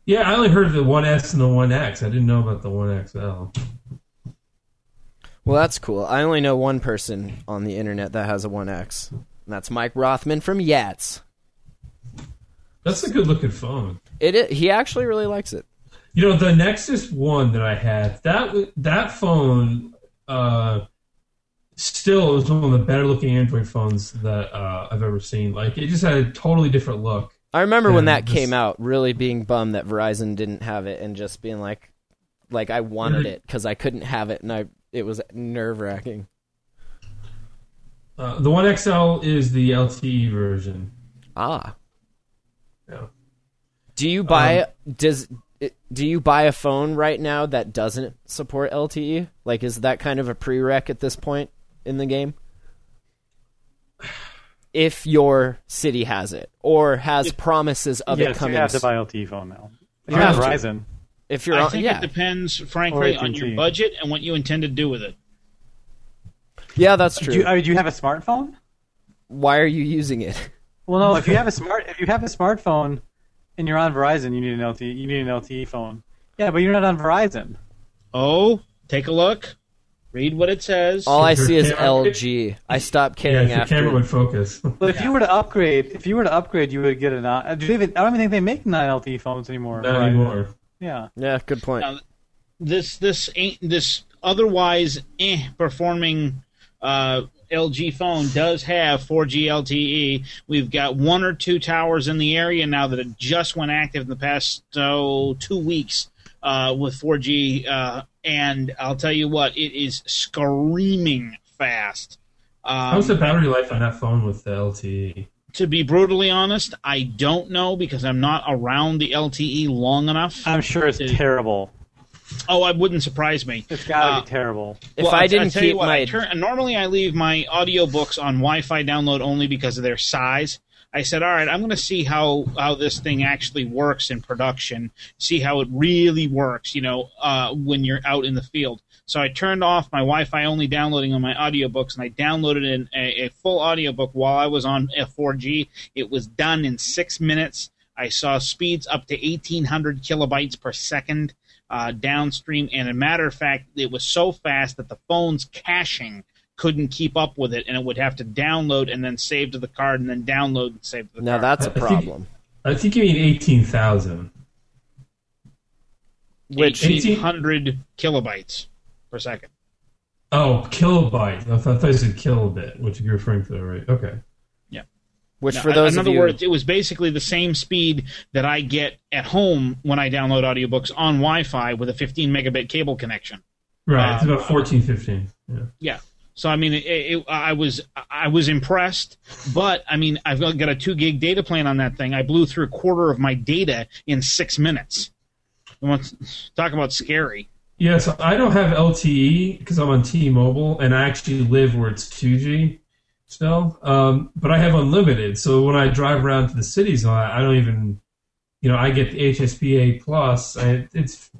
E: Yeah, I only heard of the One S and the One X. I didn't know about the One XL.
B: Well, that's cool. I only know one person on the internet that has a 1X, and that's Mike Rothman from Yats.
E: That's a good looking phone.
B: It, he actually really likes it.
E: You know, the Nexus One that I had that that phone uh, still it was one of the better looking Android phones that uh, I've ever seen. Like it just had a totally different look.
B: I remember when that
E: this-
B: came out, really being bummed that Verizon didn't have it, and just being like, like I wanted it because I couldn't have it, and I it was nerve wracking.
E: Uh, the One XL is the LTE version.
B: Ah,
E: Yeah.
B: do you buy does it- do you buy a phone right now that doesn't support LTE? Like, is that kind of a prereq at this point in the game? If your city has it or has promises of it
D: yes, you
B: coming,
D: have to buy LTE phone now. If
B: You
D: you're on
B: have.
D: Verizon,
B: if you're
C: I think
B: yeah,
C: it depends, frankly, on your budget and what you intend to do with it.
B: yeah, that's true.
D: do you, do you have a smartphone?
B: Why are you using it?
D: Well, no. If you have a smart, if you have a smartphone, and you're on Verizon, you need an LTE. You need an LTE phone. Yeah, but you're not on Verizon.
C: Oh, take a look. Read what it says.
B: All I see is LG. I stopped
E: Yeah,
B: caring
E: if your
B: after.
E: camera would focus.
D: But if you were to upgrade, if you were to upgrade, you would get a non. uh, Do they even, I don't even think they make non LTE phones anymore.
E: Not
D: Verizon.
E: anymore.
D: Yeah.
B: yeah, good point.
C: Now, this this ain't this otherwise eh, performing uh, LG phone does have 4G LTE. We've got one or two towers in the area now that have just went active in the past oh, two weeks uh, with 4G, uh, and I'll tell you what, it is screaming fast. Um,
E: How's the battery life on that phone with the? LTE?
C: to be brutally honest, I don't know because I'm not around the LTE long enough.
D: I'm sure it's
C: Dude.
D: terrible.
C: oh, it wouldn't surprise me.
D: It's gotta
C: Uh,
D: be terrible.
B: if
C: Well,
B: I
C: I'll-
B: didn't
C: I'll tell you
B: keep
C: what, I
B: my
C: turn, normally I leave my audiobooks on Wi-Fi download only because of their size. I said, all right, I'm going to see how how this thing actually works in production, see how it really works, you know, uh, when you're out in the field. So I turned off my Wi-Fi only downloading on my audiobooks, and I downloaded a, a full audiobook while I was on F4G. It was done in six minutes. I saw speeds up to 1,800 kilobytes per second uh, downstream, and a matter of fact, it was so fast that the phone's caching couldn't keep up with it, and it would have to download and then save to the card, and then download and save to the
B: now
C: card.
B: that's a
E: I think-
B: problem.
E: I think you mean eighteen thousand.
B: Which
C: 1,800 kilobytes per second.
E: Oh, kilobyte. I thought, I thought you said kilobit, which you're referring to, right? Okay. Yeah.
B: Which
C: Now,
B: for those
C: in
B: of
C: other
B: you,
C: words, it was basically the same speed that I get at home when I download audiobooks on Wi-Fi with a 15 megabit cable connection.
E: Right. it's
C: Uh,
E: about fourteen, fifteen. Yeah.
C: Yeah. So I mean, it, it, I was I was impressed, but I mean, I've got a two gig data plan on that thing. I blew through a quarter of my data in six minutes. Talk about scary?
E: Yeah, so I don't have LTE because I'm on T-Mobile, and I actually live where it's 2G still. Um, but I have unlimited, so when I drive around to the cities, I, don't even, you know, I get the HSPA plus. I, it's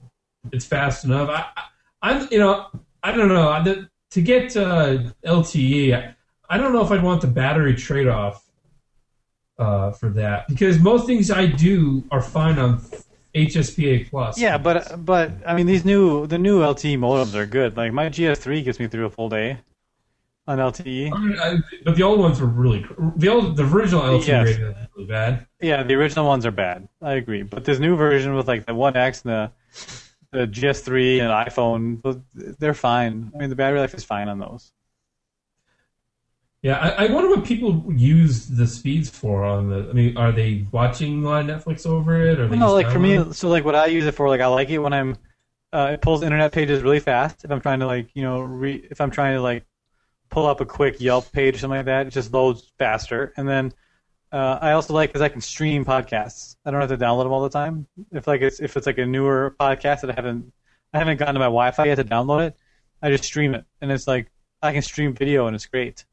E: it's fast enough. I, I, I'm, you know, I don't know. I, the, to get uh, LTE, I, don't know if I'd want the battery trade-off uh, for that because most things I do are fine on HSPA plus.
D: Yeah, but but I mean these new the new LTE modems are good. Like my GS3 gets me through a full day on LTE.
E: I mean, I, but the old ones were really the old the original LTE
D: Yes.
E: was really bad.
D: Yeah, the original ones are bad. I agree. But this new version with like the One X and the the GS3 and iPhone, they're fine. I mean the battery life is fine on those.
E: Yeah, I, I wonder what people use the speeds for on the. I mean, are they watching a lot of Netflix over it? Or
D: no, like for me, so like what I use it for, like I like it when I'm, uh, it pulls internet pages really fast. If I'm trying to like, you know, re- if I'm trying to like pull up a quick Yelp page or something like that, it just loads faster. And then uh, I also like because I can stream podcasts. I don't have to download them all the time. If like it's if it's like a newer podcast that I haven't I haven't gotten to my Wi-Fi yet to download it, I just stream it, and it's like I can stream video and it's great.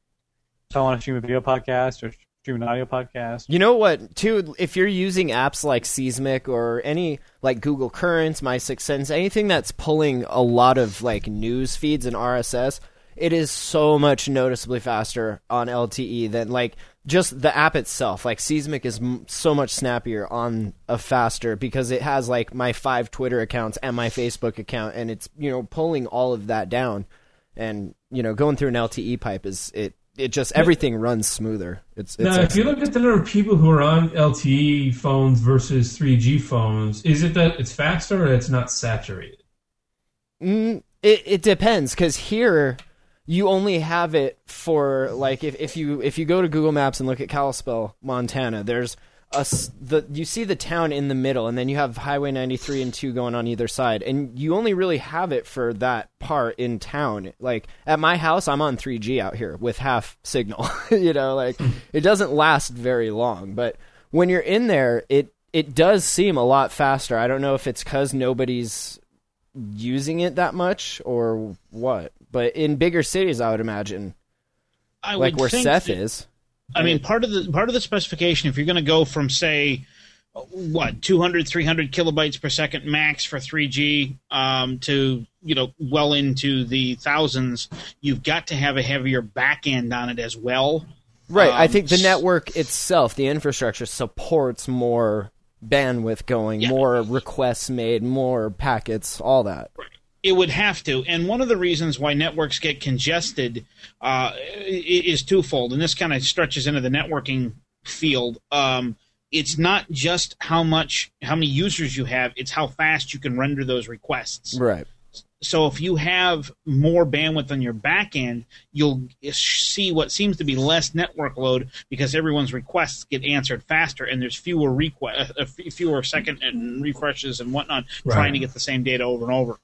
D: So I want to stream a video podcast or stream an audio podcast,
B: You know what, too? If you're using apps like Seesmic or any like Google Currents, My6Sense, anything that's pulling a lot of like news feeds and RSS, it is so much noticeably faster on LTE than like just the app itself. Like Seesmic is m- so much snappier on a faster because it has like my five Twitter accounts and my Facebook account, and it's you know pulling all of that down, and you know going through an LTE pipe is it. It just everything runs smoother. It's, it's
E: Now, if you look at the number of people who are on LTE phones versus 3G phones, is it that it's faster or it's not saturated?
B: Mm, it it depends because here you only have it for like if, if you if you go to Google Maps and look at Kalispell, Montana, there's a the you see the town in the middle, and then you have Highway 93 and 2 going on either side, and you only really have it for that part in town. Like at my house, I'm on 3G out here with half signal. you know, like it doesn't last very long, but when you're in there, it it does seem a lot faster. I don't know if it's because nobody's using it that much or what. But in bigger cities, I would imagine,
C: I
B: like
C: would
B: where Seth
C: that-
B: is.
C: I mean, part of the part of the specification, if you're going to go from say, what 200, 300 kilobytes per second max for 3G um, to you know well into the thousands, you've got to have a heavier back end on it as well.
B: Right. I
C: Um,
B: think the network itself, the infrastructure, supports more bandwidth going,
C: Yeah.
B: more requests made, more packets, all that.
C: It would have to, and one of the reasons why networks get congested uh, is twofold, and this kind of stretches into the networking field. Um, it's not just how much, how many users you have; it's how fast you can render those requests.
B: Right.
C: So if you have more bandwidth on your back end, you'll see what seems to be less network load because everyone's requests get answered faster, and there's fewer request, uh, fewer second and refreshes and whatnot
E: Right.
C: trying to get the same data over and over.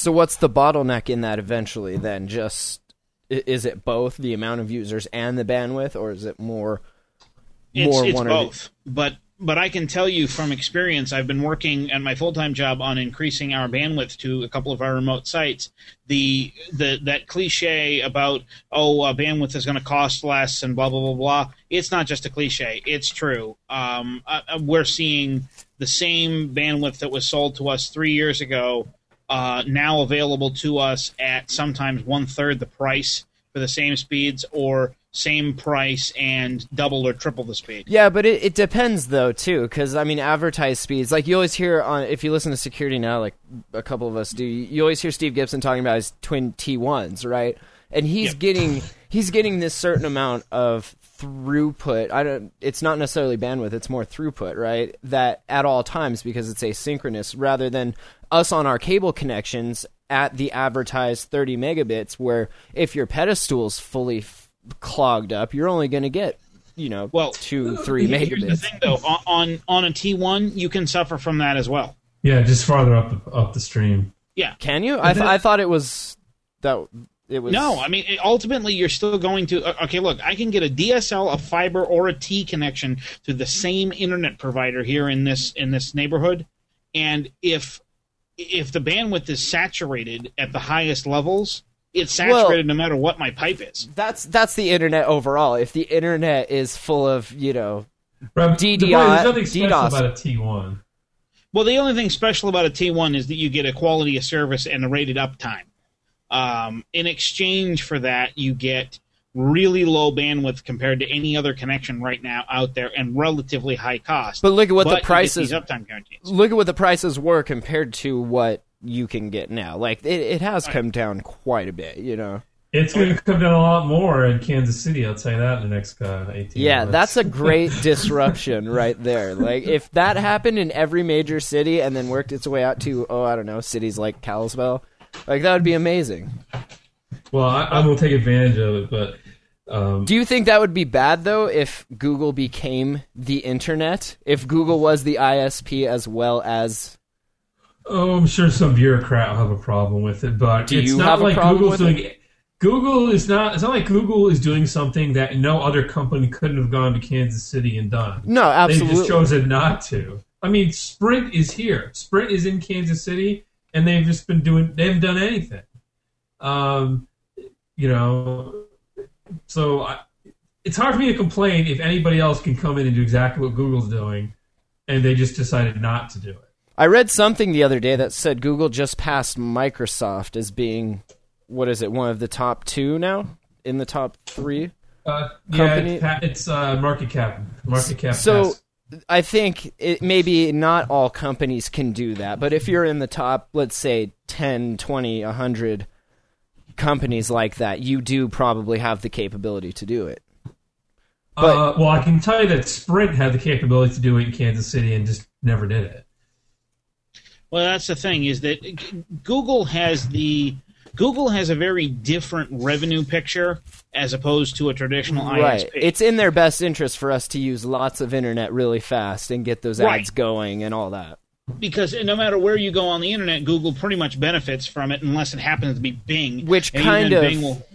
B: So what's the bottleneck in that eventually then? Just is it both the amount of users and the bandwidth or is it more
C: It's,
B: more
C: it's
B: one or the-
C: both. But but I can tell you from experience, I've been working at my full time job on increasing our bandwidth to a couple of our remote sites. The the that cliche about oh uh, bandwidth is going to cost less and blah blah blah blah. It's not just a cliche. It's true. Um, uh, uh, we're seeing the same bandwidth that was sold to us three years ago. Uh, now available to us at sometimes one third the price for the same speeds or same price and double or triple the speed.
B: Yeah, but it, it depends though too, because I mean, advertised speeds. Like you always hear on if you listen to security now, like a couple of us do. You always hear Steve Gibson talking about his twin T ones, right? And he's
C: Yep.
B: getting he's getting this certain amount of throughput. I don't. It's not necessarily bandwidth. It's more throughput, right? That at all times because it's asynchronous, rather than us on our cable connections at the advertised 30 megabits, where if your pedestal's fully f- clogged up, you're only going to get you know
C: Well,
B: two three
C: Here's the
B: megabits.
C: thing, though, on on, on a T1, you can suffer from that as well.
E: Yeah, just farther up the, up the stream.
C: Yeah.
B: Can you? I, th- I thought it was that it was.
C: No, I mean, ultimately, you're still going to. uh, Okay, look, I can get a DSL, a fiber, or a T connection to the same internet provider here in this in this neighborhood, and if if the bandwidth is saturated at the highest levels, it's saturated no matter what my pipe is.
B: that's that's the internet overall. If the internet is full of you know
E: Right,
B: DDI
E: the point there's nothing special
B: DDoS.
E: about a T1.
C: Well, the only thing special about a T1 is that you get a quality of service and a rated uptime. Um, in exchange for that, you get really low bandwidth compared to any other connection right now out there, and relatively high cost.
B: But look at what the prices
C: uptime guarantees.
B: look at what the prices were compared to what you can get now. Like it, it has come down quite a bit. You know.
E: It's going to come down a lot more in Kansas City. I'll tell you that in the next uh, 18
B: Yeah,
E: months.
B: that's a great disruption right there. Like if that happened in every major city and then worked its way out to oh I don't know cities like Kalispell, like that would be amazing.
E: Well, I, I will take advantage of it, but um,
B: Do you think that would be bad though if Google became the internet? If Google was the ISP as well as
E: oh, I'm sure some bureaucrat will have a problem with it. But
B: Do
E: it's not like Google's doing. Google is not. It's not like Google is doing something that no other company couldn't have gone to Kansas City and done.
B: No, absolutely.
E: They just chosen not to. I mean, Sprint is here. Sprint is in Kansas City, and they've just been doing. They haven't done anything. Um, you know, so I, it's hard for me to complain if anybody else can come in and do exactly what Google's doing, and they just decided not to do it.
B: I read something the other day that said Google just passed Microsoft as being what is it, one of the top 2 now in the top 3?
E: Uh,
B: Company-
E: yeah, it's, uh, market cap. Market cap.
B: So
E: pass.
B: I think it maybe not all companies can do that, but if you're in the top, let's say 10, 20, 100 companies like that, you do probably have the capability to do it. but-
E: uh, well, I can tell you that Sprint had the capability to do it in Kansas City and just never did it.
C: Well, that's the thing is that Google has the Google has a very different revenue picture as opposed to a traditional
B: Right.
C: ISP.
B: It's in their best interest for us to use lots of internet really fast and get those
C: Right.
B: ads going and all that.
C: because no matter where you go on the internet, Google pretty much benefits from it unless it happens to be Bing,
B: Which
C: And
B: kind of-
C: will,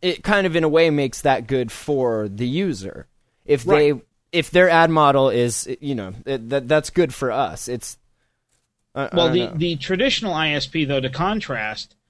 B: it kind of in a way makes that good for the user if they if their ad model is you know that that's good for us it's uh, I- I
C: Well,
B: don't
C: the,
B: know.
C: the traditional ISP, though, to contrast, i-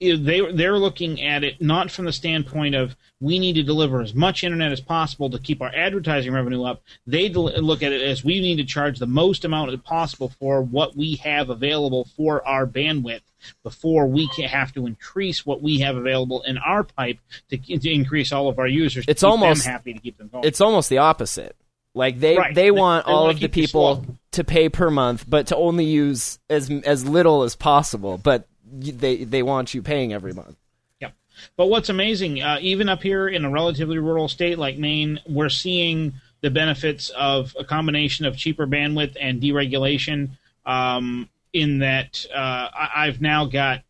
C: they they're looking at it not from the standpoint of we need to deliver as much internet as possible to keep our advertising revenue up. They del- look at it as we need to charge the most amount possible for what we have available for our bandwidth before we can have to increase what we have available in our pipe to, to increase all of our users.
B: It's almost-
C: happy to keep them going.
B: it's almost the opposite like they
C: Right.
B: they want
C: they
B: all of the people to pay per month but to only use as as little as possible but they they want you paying every month
C: Yep. But what's amazing, uh, even up here in a relatively rural state like Maine, we're seeing the benefits of a combination of cheaper bandwidth and deregulation. Um, in that, uh, I- I've now got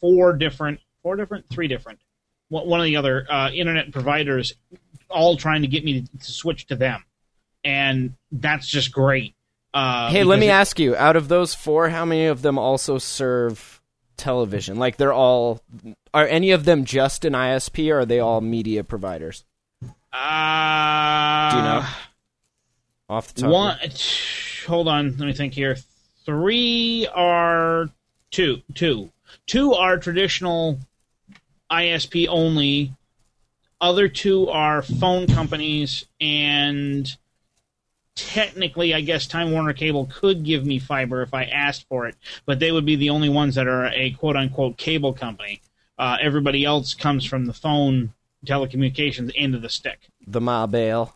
C: four different, four different, three different, one one of the other uh, internet providers, all trying to get me to, to switch to them, and that's just great. Uh,
B: hey let me
C: it-
B: ask you out of those four how many of them also serve television like they're all are any of them just an isp or are they all media providers
C: Uh,
B: Do you know? off the top
C: One, hold on, let me think here. Three are two, two, two are traditional ISP only. Other two are phone companies, and technically, I guess Time Warner Cable could give me fiber if I asked for it, but they would be the only ones that are a quote unquote cable company. Uh, everybody else comes from the phone telecommunications end of the stick.
B: the Ma Bell.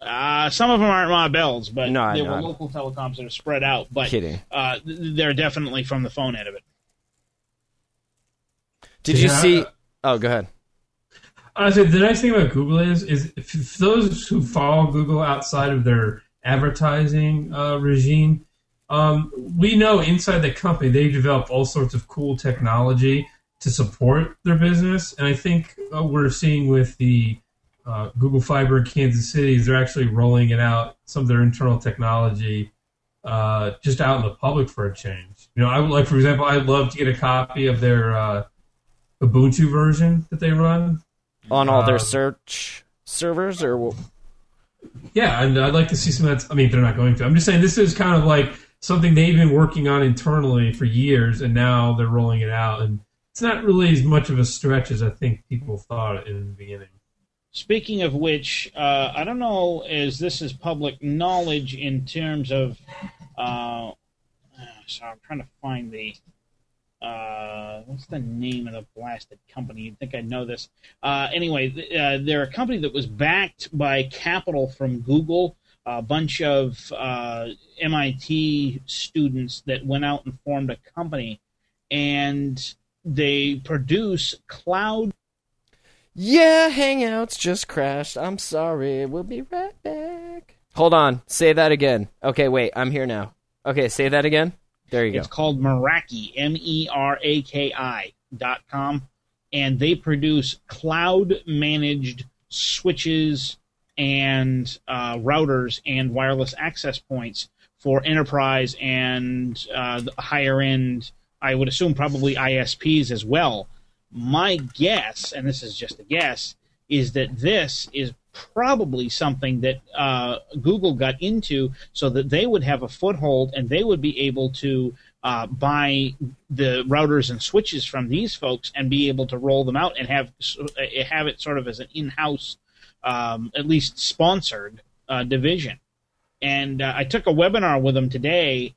C: Uh, some of them aren't my bells, but
B: No,
C: they were local telecoms that are spread out. But
B: Kidding.
C: Uh, they're definitely from the phone end of it.
B: Did you see? Oh, go ahead.
E: Said the nice thing about Google is is if those who follow Google outside of their advertising uh, regime, um, we know inside the company they develop all sorts of cool technology to support their business, and I think uh, we're seeing with the uh, Google Fiber in Kansas City is they're actually rolling it out some of their internal technology uh, just out in the public for a change. You know, I would like, for example, I'd love to get a copy of their uh, Ubuntu version that they run.
B: On all their
E: Uh,
B: search servers, or wh-
E: Yeah, and I'd like to see some of that. I mean, they're not going to. I'm just saying this is kind of like something they've been working on internally for years, and now they're rolling it out. And it's not really as much of a stretch as I think people thought in the beginning.
C: Speaking of which, uh, I don't know as this is public knowledge in terms of. Uh, sorry, I'm trying to find the. Uh, what's the name of the blasted company? You'd think I'd know this. Uh, anyway, th- uh, they're a company that was backed by capital from Google. A bunch of uh, MIT students that went out and formed a company, and they produce cloud
B: yeah, Hangouts just crashed. I'm sorry. We'll be right back. Hold on. Say that again. Okay, wait. I'm here now. Okay, say that again. There you go.
C: It's called Meraki, M E R A K I dot com. and they produce cloud managed switches and uh, routers and wireless access points for enterprise and uh, higher end. I would assume probably ISPs as well. My guess, and this is just a guess, is that this is probably something that uh, Google got into so that they would have a foothold and they would be able to uh, buy the routers and switches from these folks and be able to roll them out and have have it sort of as an in-house, um, at least sponsored uh, division. And uh, I took a webinar with them today.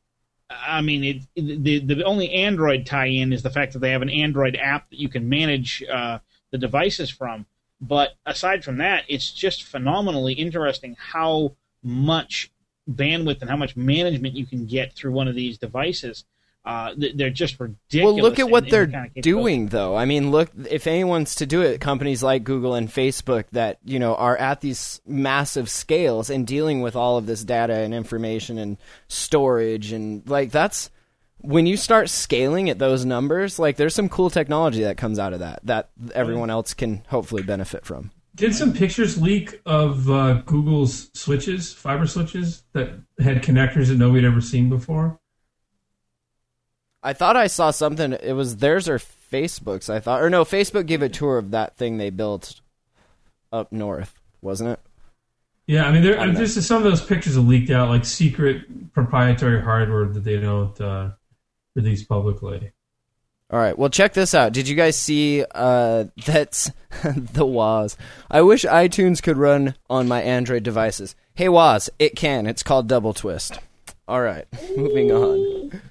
C: I mean, it, the the only Android tie-in is the fact that they have an Android app that you can manage uh, the devices from. But aside from that, it's just phenomenally interesting how much bandwidth and how much management you can get through one of these devices. Uh, they're just ridiculous.
B: Well, look at what they're
C: the kind of
B: doing, though. I mean, look, if anyone's to do it, companies like Google and Facebook that you know are at these massive scales and dealing with all of this data and information and storage and like that's when you start scaling at those numbers. Like, there's some cool technology that comes out of that that everyone else can hopefully benefit from.
E: Did some pictures leak of uh, Google's switches, fiber switches that had connectors that nobody'd ever seen before?
B: I thought I saw something. It was theirs or Facebook's. I thought, or no, Facebook gave a tour of that thing they built up north, wasn't it?
E: Yeah, I mean, there,
B: I don't
E: some of those pictures that leaked out, like secret proprietary hardware that they don't uh, release publicly.
B: All right. Well, check this out. Did you guys see uh, that's the Woz? I wish iTunes could run on my Android devices. Hey Woz, it can. It's called doubleTwist. All right. Moving on.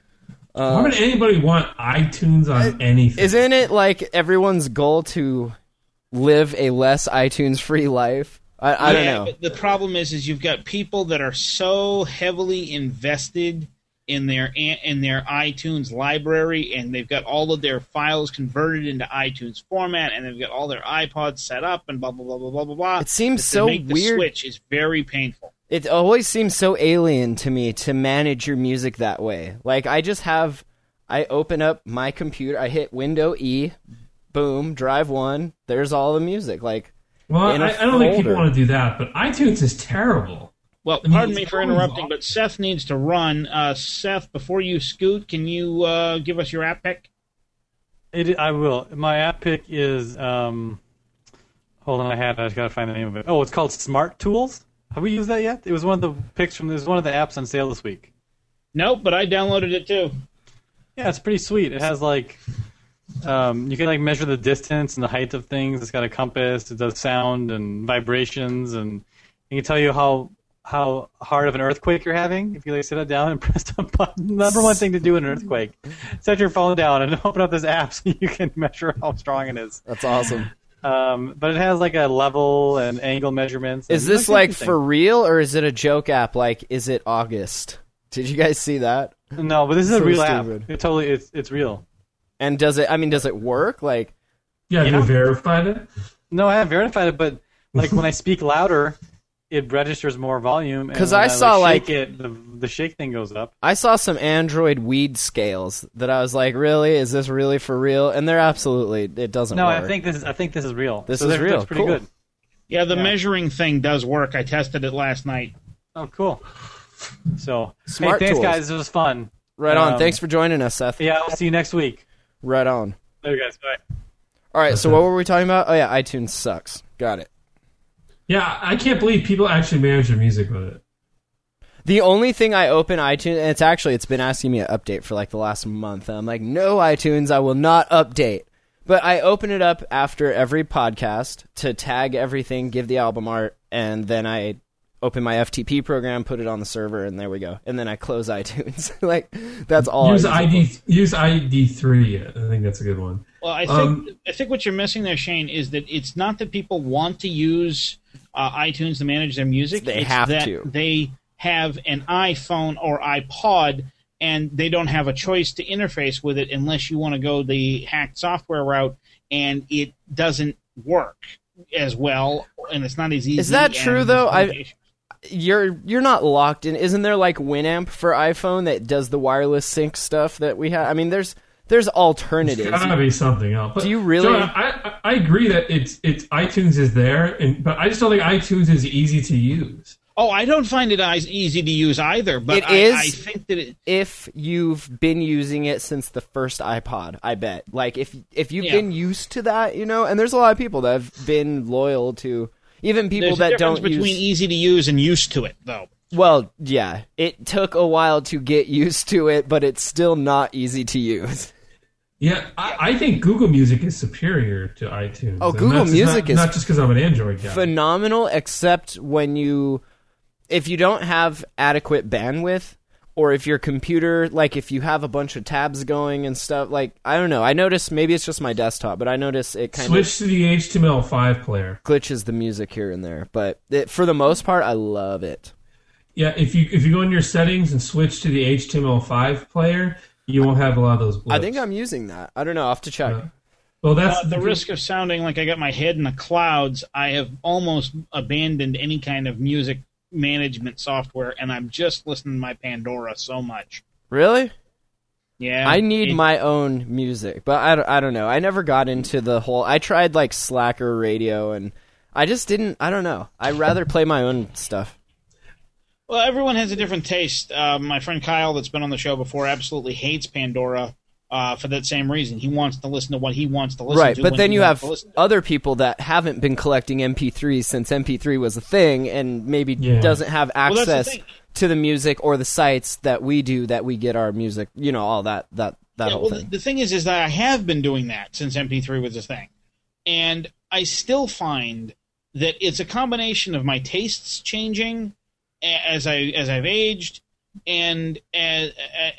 E: Why would anybody want iTunes on anything?
B: Isn't it like everyone's goal to live a less iTunes free life? I, I don't know.
C: The problem is, is you've got people that are so heavily invested in their in their iTunes library, and they've got all of their files converted into iTunes format, and they've got all their iPods set up, and blah blah blah blah blah blah blah.
B: It seems
C: To
B: so
C: make the
B: weird.
C: switch is very painful.
B: It always seems so alien to me to manage your music that way. Like I just have I open up my computer, I hit window E, boom, drive one, there's all the music. Like
E: well,
B: in a
E: I, I don't think people
B: folder.
E: want to do that, but iTunes is terrible.
C: Well, pardon me for interrupting, but Seth needs to run. Uh, Seth, before you scoot, can you uh, give us your app pick?
D: It, I will. My app pick is. Um, hold on, I had. I just gotta find the name of it. Oh, it's called Smart Tools. Have we used that yet? It was one of the picks from. It was one of the apps on sale this week.
C: Nope, but I downloaded it too.
D: Yeah, it's pretty sweet. It has like. Um, you can like measure the distance and the height of things. It's got a compass. It does sound and vibrations, and it can tell you how how hard of an earthquake you're having if you like sit it down and press the button. Number one thing to do in an earthquake: set your phone down and open up this app so you can measure how strong it is.
B: that's awesome.
D: Um, but it has like a level and angle measurements.
B: Is this like for real or is it a joke app like is it August? Did you guys see that?
D: No, but this is a real
B: stupid.
D: app. It totally it's it's real.
B: And does it I mean does it work? Like
E: Yeah, have
D: Yeah.
E: you verified it?
D: No, I haven't verified it, but like when I speak louder, it registers more volume.
B: Because
D: when
B: I saw,
D: shake
B: like-
D: it, the the shake thing goes up.
B: I saw some Android weed scales that I was like, really? Is this really for real? And they're absolutely it doesn't
D: No,
B: work.
D: I think this is I think this is real.
B: This
D: So
B: is real.
D: That's pretty
B: Cool.
D: good.
C: Yeah, the
D: Yeah.
C: measuring thing does work. I tested it last night.
D: Oh, cool. So
B: Smart
D: hey, thanks
B: tools.
D: guys. This was fun.
B: right on.
D: um,
B: Thanks for joining us, Seth.
D: Yeah, I'll see you next week.
B: Right on.
D: Later, guys. Bye.
B: All right, so what were we talking about? Oh yeah, iTunes sucks. Got it.
E: Yeah, I can't believe people actually manage their music with it.
B: The only thing I open iTunes, and it's actually it's been asking me to update for like the last month. And I'm like, no iTunes, I will not update. But I open it up after every podcast to tag everything, give the album art, and then I open my FTP program, put it on the server, and there we go. And then I close iTunes. like that's all.
E: Use
B: use
E: ID use ID three. I think that's a good one.
C: Well, I think
E: Um,
C: I think what you're missing there, Shane, is that it's not that people want to use uh, iTunes to manage their music.
B: They
C: it's
B: have to.
C: They have an iPhone or iPod, and they don't have a choice to interface with it unless you want to go the hacked software route, and it doesn't work as well, and it's not as easy.
B: Is that true, though? I- you're you're not locked in. Isn't there like Winamp for iPhone that does the wireless sync stuff that we have? I mean, there's there's
E: There's
B: alternatives.
E: gotta be something else. But,
B: Do you really-
E: John, I, I I agree that it's it's iTunes is there, and but I just don't think iTunes is easy to use.
C: Oh, I don't find it as easy to use either, but
B: It
C: I,
B: is-
C: I think that it,
B: if you've been using it since the first iPod, I bet. Like if if you've
C: Yeah.
B: been used to that, you know, and there's a lot of people that have been loyal to even people
C: there's a
B: that
C: difference
B: don't
C: between
B: use
C: easy to use and used to it, though.
B: Well, yeah, it took a while to get used to it, but it's still not easy to use.
E: Yeah, I, I think Google Music is superior to iTunes.
B: Oh,
E: And
B: Google
E: that's
B: Music
E: not,
B: is
E: not just because I'm an Android guy.
B: Phenomenal except when you if you don't have adequate bandwidth or if your computer like if you have a bunch of tabs going and stuff like I don't know. I notice maybe it's just my desktop, but I notice it kind of
E: Switch to the HTML5 player.
B: glitches the music here and there, but it, for the most part, I love it.
E: Yeah, if you if you go in your settings and switch to the HTML5 player, you won't have a lot of those. Blips.
B: I think I'm using that. I don't know. I'll have to check.
E: Yeah. Well, that's
C: Uh, the risk of sounding like I got my head in the clouds, I have almost abandoned any kind of music management software, and I'm just listening to my Pandora so much.
B: Really?
C: Yeah,
B: I need
C: it-
B: my own music, but I don't, I don't know. I never got into the whole. I tried like Slacker radio, and I just didn't. I don't know. I'd rather play my own stuff.
C: Well, everyone has a different taste. Uh, my friend Kyle, that's been on the show before, absolutely hates Pandora uh, for that same reason. He wants to listen to what he wants to listen
B: right,
C: to.
B: Right,
C: but
B: then you have
C: to listen to.
B: other people that haven't been collecting MP3s since MP3 was a thing, and maybe
E: Yeah.
B: doesn't have
C: that's the
B: access to the music or the sites that we do that we get our music. You know, all that that that
C: Yeah,
B: whole
C: well, the,
B: thing.
C: the thing is, is that I have been doing that since MP3 was a thing, and I still find that it's a combination of my tastes changing a- as I as I've aged, and and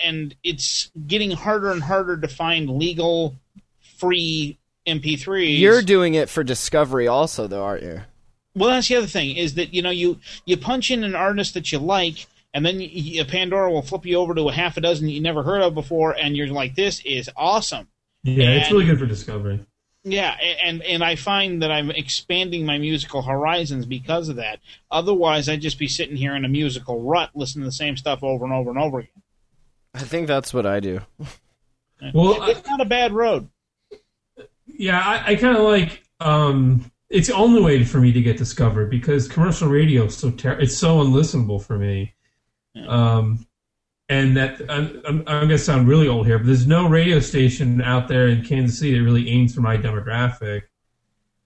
C: and it's getting harder and harder to find legal, free MP3s.
B: You're doing it for discovery, also, though, aren't you?
C: Well, that's the other thing is that you know you you punch in an artist that you like, and then y y- Pandora will flip you over to a half a dozen you never heard of before, and you're like, "This is awesome."
E: yeah, it's really good for discovery.
C: Yeah, and and I find that I'm expanding my musical horizons because of that. Otherwise, I'd just be sitting here in a musical rut, listening to the same stuff over and over and over again.
B: I think that's what I do.
E: Well, I,
C: It's not a bad road.
E: yeah, I, I kind of like. Um, it's the only way for me to get discovered because commercial radio is so ter- it's so unlistenable for me. Um, and that I'm, I'm, I'm going to sound really old here, but there's no radio station out there in Kansas City that really aims for my demographic.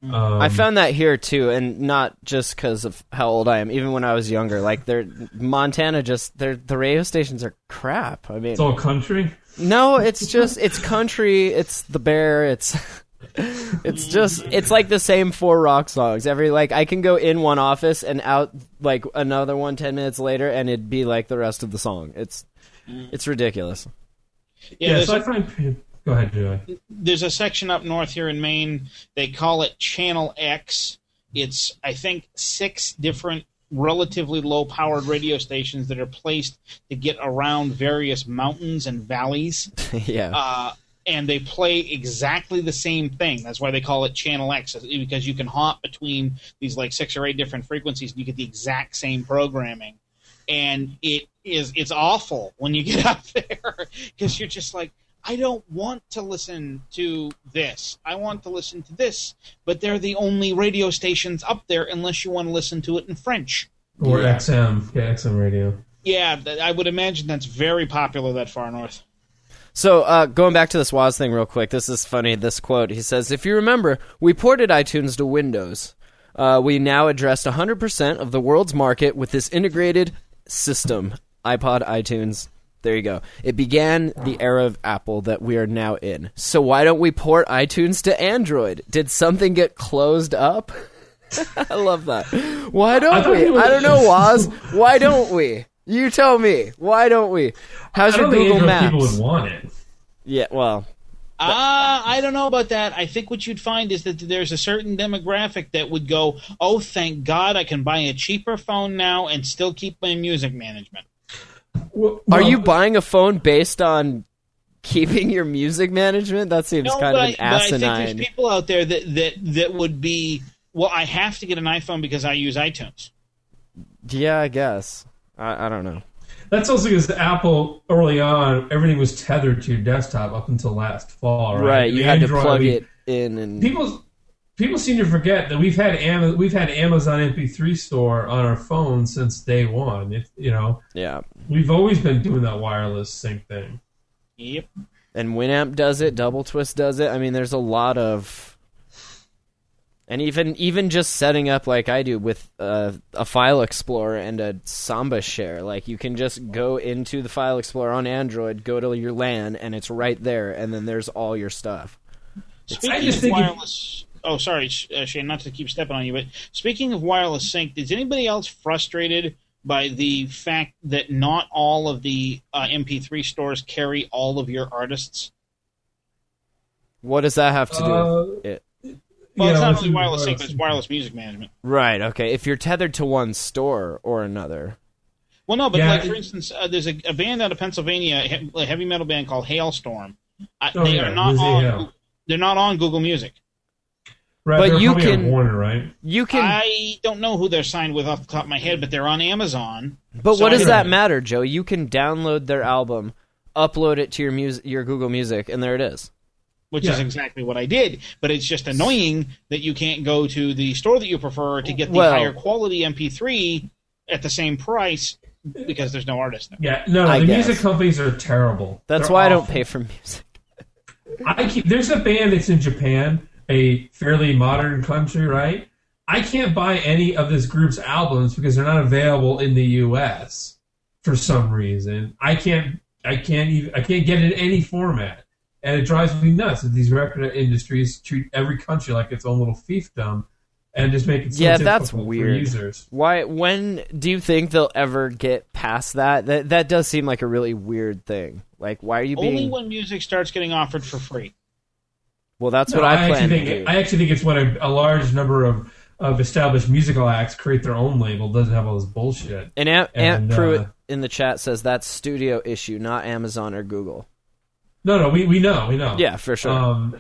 E: Um,
B: I found that here too, and not just because of how old I am. Even when I was younger, like they're Montana, just they're the radio stations are crap. I mean,
E: it's all country.
B: no, it's just it's country. It's the bear. It's it's just it's like the same four rock songs. Every like I can go in one office and out like another one ten minutes later, and it'd be like the rest of the song. It's it's ridiculous.
C: Yeah,
E: Yeah, so I
C: a,
E: find. Go ahead, Joey.
C: there's a section up north here in Maine. They call it Channel X. It's I think six different relatively low powered radio stations that are placed to get around various mountains and valleys.
B: yeah.
C: uh, and they play exactly the same thing. That's why they call it Channel X because you can hop between these like six or eight different frequencies and you get the exact same programming. And it is it's awful when you get up there because you're just like I don't want to listen to this. I want to listen to this, but they're the only radio stations up there unless you want to listen to it in French.
E: Or
B: Yeah.
E: XM. Yeah, XM radio.
C: Yeah, I would imagine that's very popular that far north.
B: So, uh, going back to this Woz thing real quick, this is funny. This quote he says, If you remember, we ported iTunes to Windows. Uh, we now addressed 100% of the world's market with this integrated system iPod, iTunes. There you go. It began the era of Apple that we are now in. So, why don't we port iTunes to Android? Did something get closed up? I love that. Why don't we? I don't know, Woz. Why don't we? You tell me. Why don't we? How's your Google Maps?
E: people would want it.
B: Yeah, well,
C: Ah, I don't know about that. I think what you'd find is that there's a certain demographic that would go, "Oh, thank God, I can buy a cheaper phone now and still keep my music management."
E: Well,
B: are
E: well,
B: you buying a phone based on keeping your music management? That seems
C: No,
B: kind
C: but,
B: of
C: I,
B: an
C: but I think there's people out there that that that would be, well, I have to get an iPhone because I use iTunes.
B: Yeah, I guess. I, I don't know.
E: That's also because Apple early on everything was tethered to your desktop up until last fall, right?
B: Right, you had to plug
E: we-
B: it in and
E: People people seem to forget that we've had Am- we've had Amazon MP3 store on our phone since day one. It, you know,
B: yeah.
E: we've always been doing that wireless sync thing.
C: Yep.
B: And Winamp does it, doubleTwist does it. I mean, there's a lot of and even even just setting up like I do with uh, a file explorer and a Samba share, like you can just go into the file explorer on Android, go to your LAN, and it's right there, and then there's all your stuff.
C: Speaking of
E: think if-
C: wireless, oh sorry, uh, Shane, not to keep stepping on you, but speaking of wireless sync, is anybody else frustrated by the fact that not all of the uh, MP3 stores carry all of your artists?
B: What does that have to do
E: Uh,
B: with it?
C: Well,
E: Yeah,
C: it's not
E: let's
C: really wireless sync, but it's wireless music management.
B: Right. Okay. If you're tethered to one store or another.
C: Well, no, but
E: Yeah,
C: like for instance, uh, there's a, a band out of Pennsylvania, a heavy metal band called Halestorm. Uh,
E: Oh,
C: they
E: yeah,
C: are not
E: Lzzy
C: on.
E: Hale.
C: They're not on Google Music.
E: Right,
B: But you
E: probably on
B: can-
E: Warner, right?
B: You can.
C: I don't know who they're signed with off the top of my head, but they're on Amazon.
B: but
C: so
B: what
C: I
B: does
C: don't-
B: that matter, Joe? You can download their album, upload it to your music, your Google Music, and there it is.
C: Which is exactly what I did. But it's just annoying that you can't go to the store that you prefer to get the
B: Well-
C: higher quality MP3 at the same price because there's no artist there.
E: Yeah, no,
B: I
E: the
B: guess.
E: music companies are terrible.
B: That's
E: They're
B: why I don't pay for music.
E: I keep, there's a band that's in Japan, a fairly modern country, right? I can't buy any of this group's albums because they're not available in the U.S. for some reason. I can't, I can't even, I can't get it in any format, and it drives me nuts that these record industries treat every country like its own little fiefdom, and just make it so
B: Yeah, that's
E: difficult for
B: weird.
E: users.
B: Why? When do you think they'll ever get past that? That that does seem like a really weird thing. Like, why are you being?
C: Only when music starts getting offered for free.
B: well, that's
E: No,
B: what I, plan
E: actually
B: to
E: think
B: do.
E: I actually think it's when a, a large number of, of established musical acts create their own label, doesn't have all this bullshit.
B: and Aunt, Aunt
E: and,
B: Pruitt
E: uh,
B: in the chat says that's studio issue, not Amazon or Google.
E: No, no, we, we know, we know.
B: Yeah, for sure.
E: Um,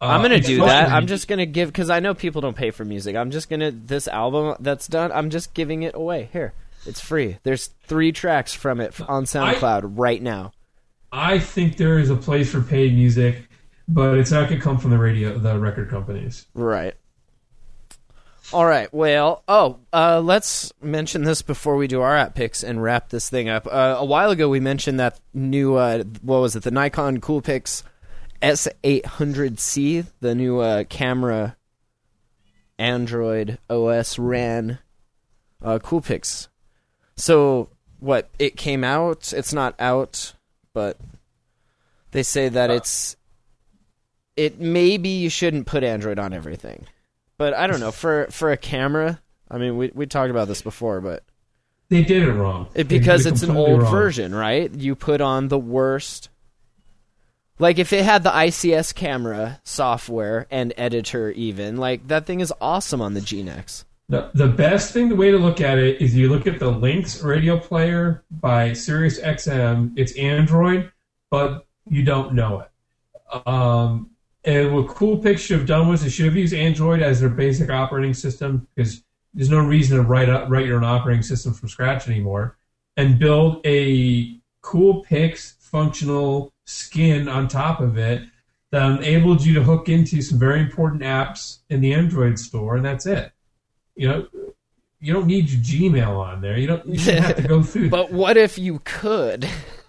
E: uh,
B: I'm gonna do that. I'm just gonna give because I know people don't pay for music. I'm just gonna this album that's done. I'm just giving it away. Here, it's free. There's three tracks from it on SoundCloud right now.
E: I think there is a place for paid music, but it's not to come from the radio, the record companies.
B: Right. All right. Well, oh, uh, let's mention this before we do our app picks and wrap this thing up. Uh, a while ago, we mentioned that new, uh, what was it, the Nikon Coolpix S800C, the new uh, camera Android OS ran uh, Coolpix. So, what, it came out? It's not out, but they say that it's. It maybe you shouldn't put Android on everything but I don't know for for a camera. I mean, we we talked about this before, but
E: They did it wrong.
B: it, because it's an old
E: wrong.
B: version, right? You put on the worst. Like if it had the ICS camera software and editor, even like that thing is awesome on the GNex.
E: The, the best thing, the way to look at it is you look at the Lynx radio player by Sirius XM. It's Android, but you don't know it. Um, and what Coolpix should have done was they should have used Android as their basic operating system because there's no reason to write up, write your own operating system from scratch anymore, and build a Coolpix functional skin on top of it that enabled you to hook into some very important apps in the Android store, and that's it. You know, you don't need your Gmail on there. You don't. You don't have to go through.
B: But what if you could?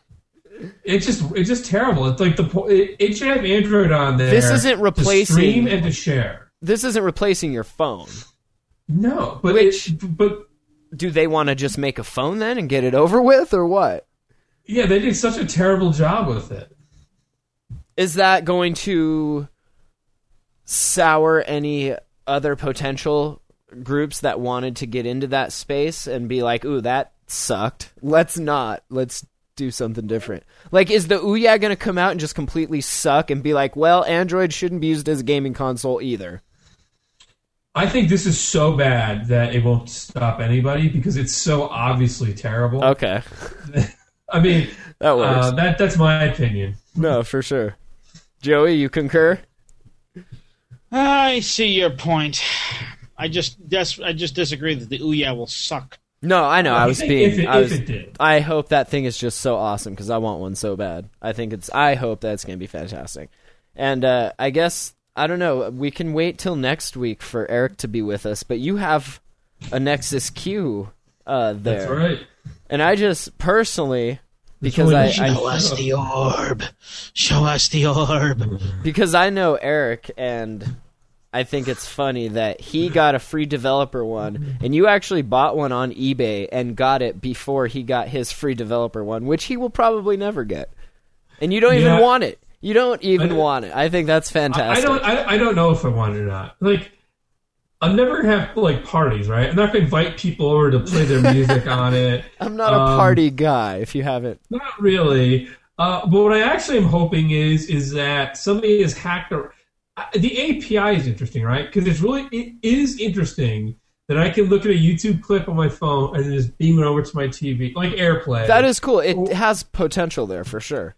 E: it's just it's just terrible. It's like the it, it should have Android on there.
B: This isn't
E: to
B: replacing-
E: stream and to share.
B: This isn't replacing your phone.
E: No, but
B: Which-
E: it, but
B: Do they want to just make a phone then and get it over with, or what?
E: yeah, they did such a terrible job with it.
B: Is that going to sour any other potential groups that wanted to get into that space and be like, "Ooh, that sucked. Let's not. Let's do something different." Like, is the Ouya going to come out and just completely suck and be like, "Well, Android shouldn't be used as a gaming console either"?
E: I think this is so bad that it won't stop anybody because it's so obviously terrible.
B: Okay,
E: I mean,
B: that works.
E: uh, that that's my opinion.
B: no, for sure. Joey, you concur?
C: I see your point. I just des- I just disagree that the Ouya will suck.
B: No, I know. I was being.
E: if it,
B: I
E: if
B: was.
E: it did.
B: I hope that thing is just so awesome because I want one so bad. I think it's. I hope that's going to be fantastic. And uh, I guess I don't know. We can wait till next week for Eric to be with us, but you have a Nexus Q uh, there,
E: That's right.
B: and I just personally because I,
E: the
B: I
C: Show us the orb. Show us the orb.
B: because I know Eric and I think it's funny that he got a free developer one and you actually bought one on eBay and got it before he got his free developer one, which he will probably never get. And you don't even want it. You don't even
E: I-
B: want it. I think that's
E: I, I
B: fantastic.
E: don't. I, I don't know if I want it or not. Like, I'm never gonna have like parties, right? I'm not gonna invite people over to play their music on it.
B: I'm not a
E: Um,
B: party guy if you haven't.
E: Not really. Uh, but what I actually am hoping is is that somebody has hacked. A, the API is interesting, right? Because it's really it is interesting that I can look at a YouTube clip on my phone and then just beam it over to my TV, like AirPlay.
B: That is cool. It has potential there for sure.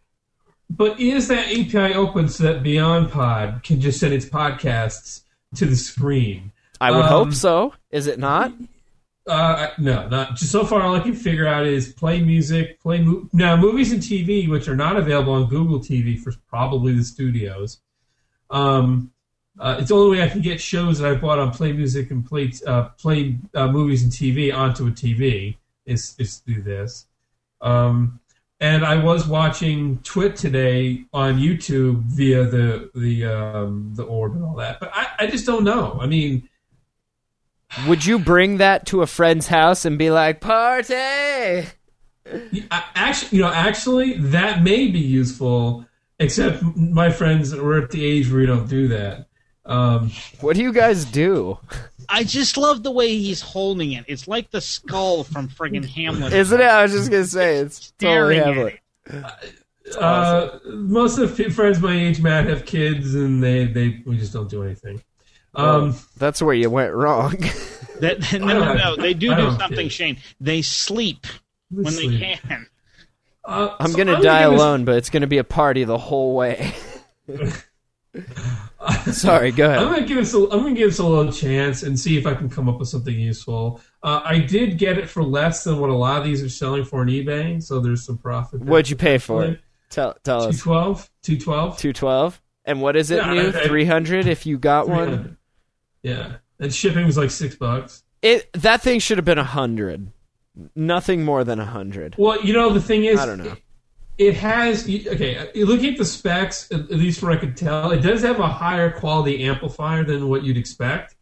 E: But is that API open so that BeyondPod can just send its podcasts to the screen?
B: I would
E: Um,
B: hope so. Is it not?
E: Uh, no, not just so far. All I can figure out is play music, play mo- now movies and TV, which are not available on Google TV for probably the studios. Um, uh, it's the only way I can get shows that I bought on Play Music and Play uh, Play uh, Movies and TV onto a TV is is through this. Um, and I was watching TWiT today on YouTube via the the um, the orb and all that, but I, I just don't know. I mean.
B: Would you bring that to a friend's house and be like, party?
E: Actually, you know, actually, that may be useful. Except my friends, we're at the age where we don't do that. Um,
B: What do you guys do?
C: I just love the way he's holding it. It's like the skull from friggin' Hamlet.
B: Isn't it? I was just gonna say it's totally
C: Staring at
B: Hamlet.
E: uh, most of the friends my age, Matt, have kids, and they, they we just don't do anything. Um,
B: That's where you went wrong.
C: That, no, no, no. They do do something. Shane. They sleep when they can.
E: Uh,
B: I'm
E: so
B: gonna die
E: give this-
B: alone, but it's gonna be a party the whole way. Sorry, go ahead.
E: I'm gonna give this. A, I'm gonna give this a little chance and see if I can come up with something useful. Uh, I did get it for less than what a lot of these are selling for on eBay, so there's some profit. there.
B: What'd you pay for it? Tell tell us.
E: 212? 212?
B: Two twelve. And what is it
E: Yeah,
B: new? Three hundred if you got one.
E: Yeah. And shipping was like six bucks.
B: It that thing should have been a hundred. Nothing more than a hundred.
E: Well, you know, the thing is,
B: I don't know.
E: It has okay. Looking at the specs, at least what I could tell, it does have a higher quality amplifier than what you'd expect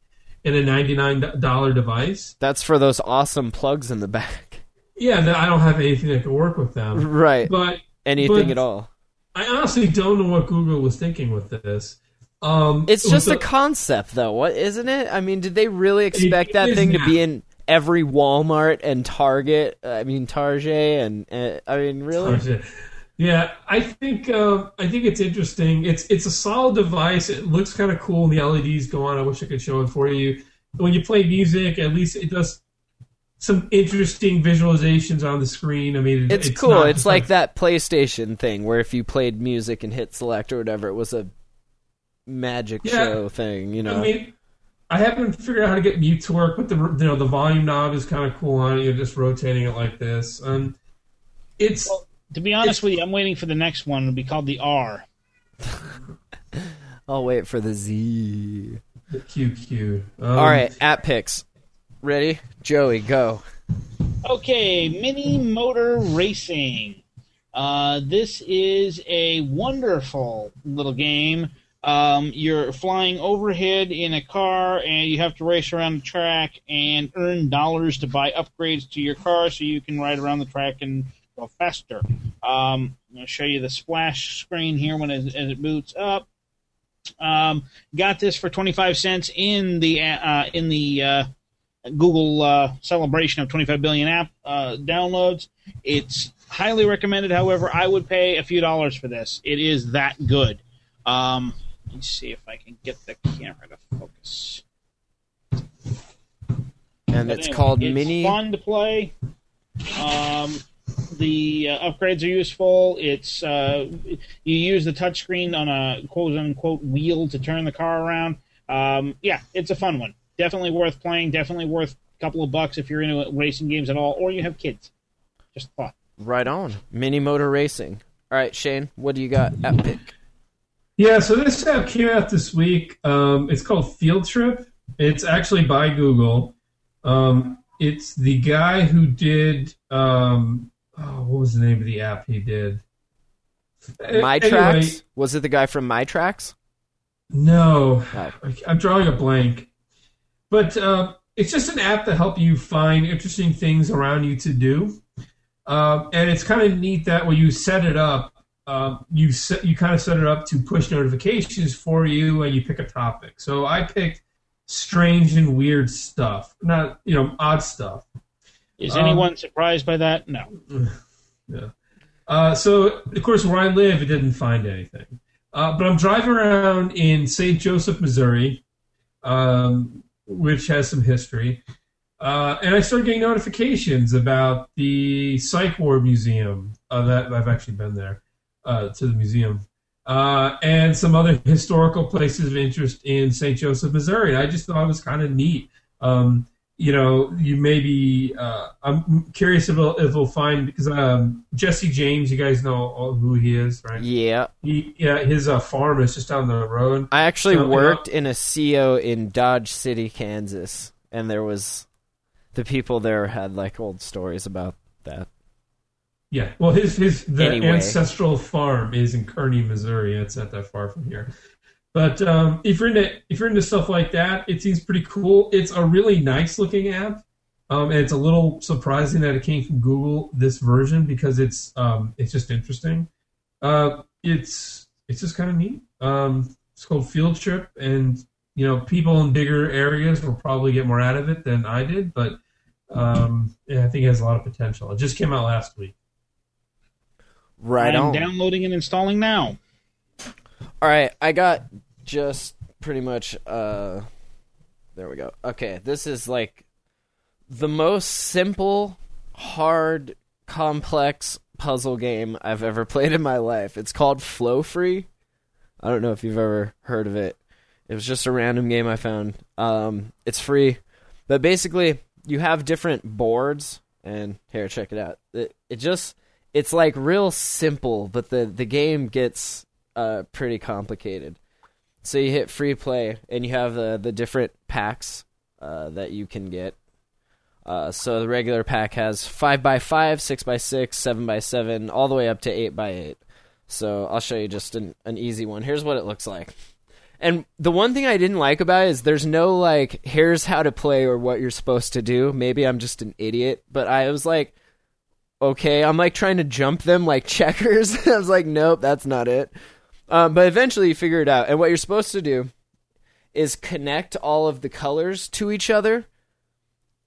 E: in a ninety-nine dollar device.
B: That's for those awesome plugs in the back.
E: Yeah, I don't have anything that can work with them.
B: Right.
E: But
B: Anything
E: but-
B: at all.
E: I honestly don't know what Google was thinking with this. Um,
B: It's just
E: the-
B: a concept, though. What isn't it? I mean, did they really expect
E: It
B: that
E: is
B: thing to be in every Walmart and Target? I mean, Target and uh, I mean, really?
E: Yeah, I think um, I think it's interesting. It's it's a solid device. It looks kind of cool. And the LEDs go on. I wish I could show it for you. When you play music, at least it does some interesting visualizations on the screen. I mean,
B: It's,
E: it's
B: cool. It's
E: just
B: like that PlayStation thing where if you played music and hit select or whatever, it was a magic
E: Yeah.
B: show thing. You know.
E: I mean, I haven't figured out how to get mute to work, but the you know the volume knob is kind of cool on it. You're just rotating it like this. Um, it's
C: To be honest with you, I'm waiting for the next one. It'll be called the R.
B: I'll wait for the Z.
E: the QQ. Um,
B: All right, app picks. Ready, Joey? Go.
C: Okay, Mini Motor Racing. Uh, this is a wonderful little game. Um, you're flying overhead in a car, and you have to race around the track and earn dollars to buy upgrades to your car so you can ride around the track and go faster. Um, to show you the splash screen here when it, as it boots up. Um, got this for 25 cents in the uh, in the uh, Google uh, celebration of 25 billion app uh, downloads. It's highly recommended. However, I would pay a few dollars for this. It is that good. Um, let's see if I can get the camera to focus.
B: And
C: But
B: it's
C: anyway,
B: called
C: it's
B: Mini.
C: fun to play. Um, the uh, upgrades are useful. It's uh, you use the touchscreen on a quote unquote wheel to turn the car around. Um, yeah, it's a fun one. Definitely worth playing. Definitely worth a couple of bucks if you're into racing games at all, or you have kids. Just thought.
B: Right on. Mini motor racing. All right, Shane, what do you got at pick?
E: Yeah, so this app came out this week. Um, it's called Field Trip. It's actually by Google. Um, it's the guy who did. Um, oh, what was the name of the app he did?
B: My
E: Anyway,
B: Tracks? Was it the guy from My Tracks?
E: No,
B: Oh.
E: I'm drawing a blank. But uh, it's just an app to help you find interesting things around you to do. Um, and it's kind of neat that when you set it up, um, you set, you kind of set it up to push notifications for you, and you pick a topic. So I picked strange and weird stuff, not you know odd stuff.
C: Is
E: Um,
C: anyone surprised by that? No.
E: Yeah. Uh, so, of course, where I live, it didn't find anything. Uh, but I'm driving around in St. Joseph, Missouri, um, which has some history. Uh, and I started getting notifications about the Psych Ward Museum. Uh, that I've actually been there uh, to the museum, uh, and some other historical places of interest in St. Joseph, Missouri. I just thought it was kind of neat. Um, you know, you maybe uh, I'm curious if we'll, if we'll find because um, Jesse James, you guys know who he is, right?
B: Yeah.
E: He, yeah, his uh, farm is just down the road.
B: I actually
E: So, you know-
B: worked in a CO in Dodge City, Kansas, and there was the people there had like old stories about that.
E: Yeah, well, his his the
B: Anyway.
E: ancestral farm is in Kearney, Missouri. It's not that far from here. But um, if you're into if you're into stuff like that, it seems pretty cool. It's a really nice looking app, um, and it's a little surprising that it came from Google this version because it's um, it's just interesting. Uh, it's it's just kind of neat. Um, it's called Field Trip, and you know people in bigger areas will probably get more out of it than I did, but um, yeah, I think it has a lot of potential. It just came out last week.
B: Right
C: I'm
B: on.
C: downloading and installing now.
B: All right, I got just pretty much. uh There we go. Okay, this is like the most simple, hard, complex puzzle game I've ever played in my life. It's called Flow Free. I don't know if you've ever heard of it. It was just a random game I found. Um, it's free, but basically you have different boards. And here, check it out. It, it just it's like real simple, but the the game gets uh, pretty complicated. So you hit free play, and you have the the different packs uh, that you can get. Uh, so the regular pack has five by five, six by six, seven by seven, all the way up to eight by eight. So I'll show you just an, an easy one. Here's what it looks like. And the one thing I didn't like about it is there's no like here's how to play or what you're supposed to do. Maybe I'm just an idiot, but I was like, okay, I'm like trying to jump them like checkers. I was like, nope, that's not it. Um, but eventually you figure it out. And what you're supposed to do is connect all of the colors to each other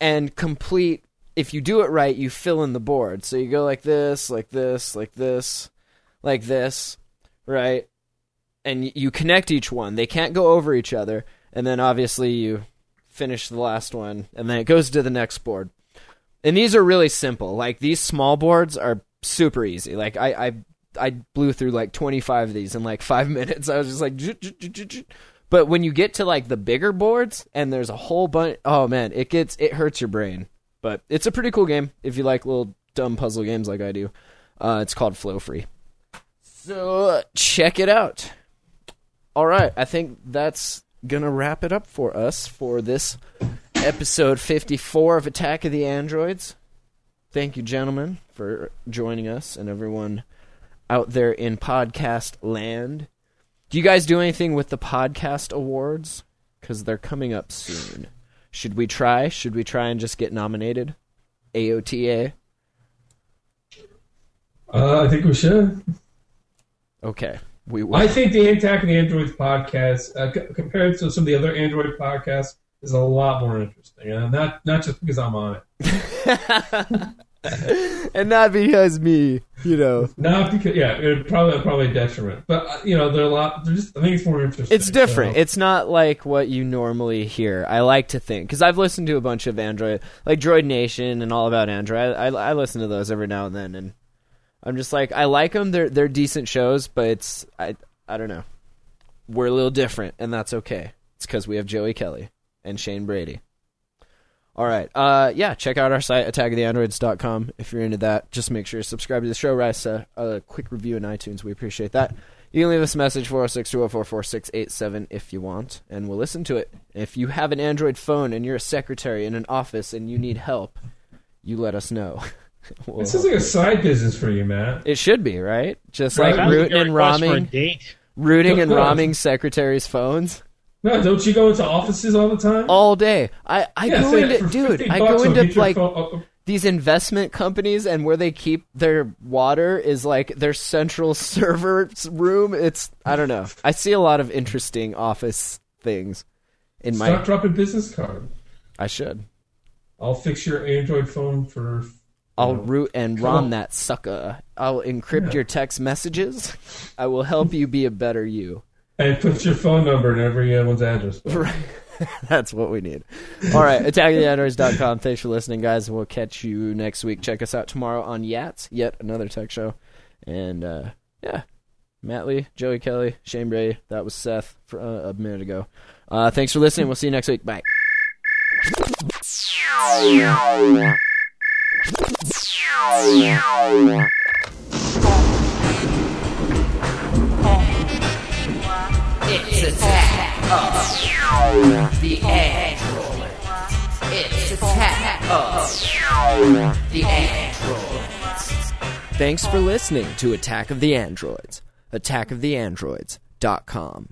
B: and complete. If you do it right, you fill in the board. So you go like this, like this, like this, like this, right? And you connect each one. They can't go over each other. And then obviously you finish the last one, and then it goes to the next board. And these are really simple. Like these small boards are super easy. Like I I I blew through like 25 of these in like 5 minutes. I was just like but when you get to like the bigger boards and there's a whole bunch oh man, it gets it hurts your brain. But it's a pretty cool game if you like little dumb puzzle games like I do. Uh, it's called Flow Free. So check it out. All right, I think that's gonna wrap it up for us for this episode 54 of Attack of the Androids. Thank you, gentlemen, for joining us and everyone out there in podcast land. Do you guys do anything with the podcast awards? Because they're coming up soon. Should we try? Should we try and just get nominated? AOTA?
E: Uh, I think we should.
B: Okay. We will.
E: I think the Attack of the Androids podcast, uh, c- compared to some of the other Android podcasts, is a lot more interesting, and not not just because I'm on it.
B: and not because me, you know.
E: Not because, yeah, it probably probably a detriment, but uh, you know, they're a lot. They're just, I think it's more interesting.
B: It's different.
E: so-
B: It's not like what you normally hear. I like to think because I've listened to a bunch of Android, like Droid Nation and all about Android. I, I listen to those every now and then, and I'm just like I like them. They're they're decent shows, but it's I I don't know. We're a little different, and that's okay. It's because we have Joey Kelly and Shane Brady. All right. Uh, yeah, check out our site, attackoftheandroids.com, if you're into that. Just make sure you subscribe to the show. Write us a, a quick review in iTunes. We appreciate that. You can leave us a message, 406 204 4687, if you want, and we'll listen to it. If you have an Android phone and you're a secretary in an office and you need help, you let us know. We'll
E: This is
B: help
E: like a side business for you, Matt.
B: It should be, right? Just
E: Right.
B: like rooting and
C: request for
B: ramming, rooting and
E: No.
B: ramming secretaries' phones
E: No, don't you go into offices all the time?
B: all day. I, I
E: Yeah,
B: go into dude, I go into like
E: phone- uh, uh,
B: these investment companies and where they keep their water is like their central server room. It's I don't know. I see a lot of interesting office things in my.
E: Stop dropping business card.
B: I should.
E: I'll fix your Android phone for.
B: I'll root and rom that sucker. I'll encrypt
E: Yeah.
B: your text messages. I will help you be a better you.
E: And put your phone number in everyone's address. book.
B: That's what we need. All right, attackingtheandroids.com. Thanks for listening, guys. We'll catch you next week. Check us out tomorrow on Yats, yet another tech show. And uh, yeah, Matt Lee, Joey Kelly, Shane Bray. That was Seth for, uh, a minute ago. Uh, thanks for listening. We'll see you next week. Bye.
F: It's attack the. It's attack the android.
B: Thanks for listening to Attack of the Androids. Attackoftheandroids.com.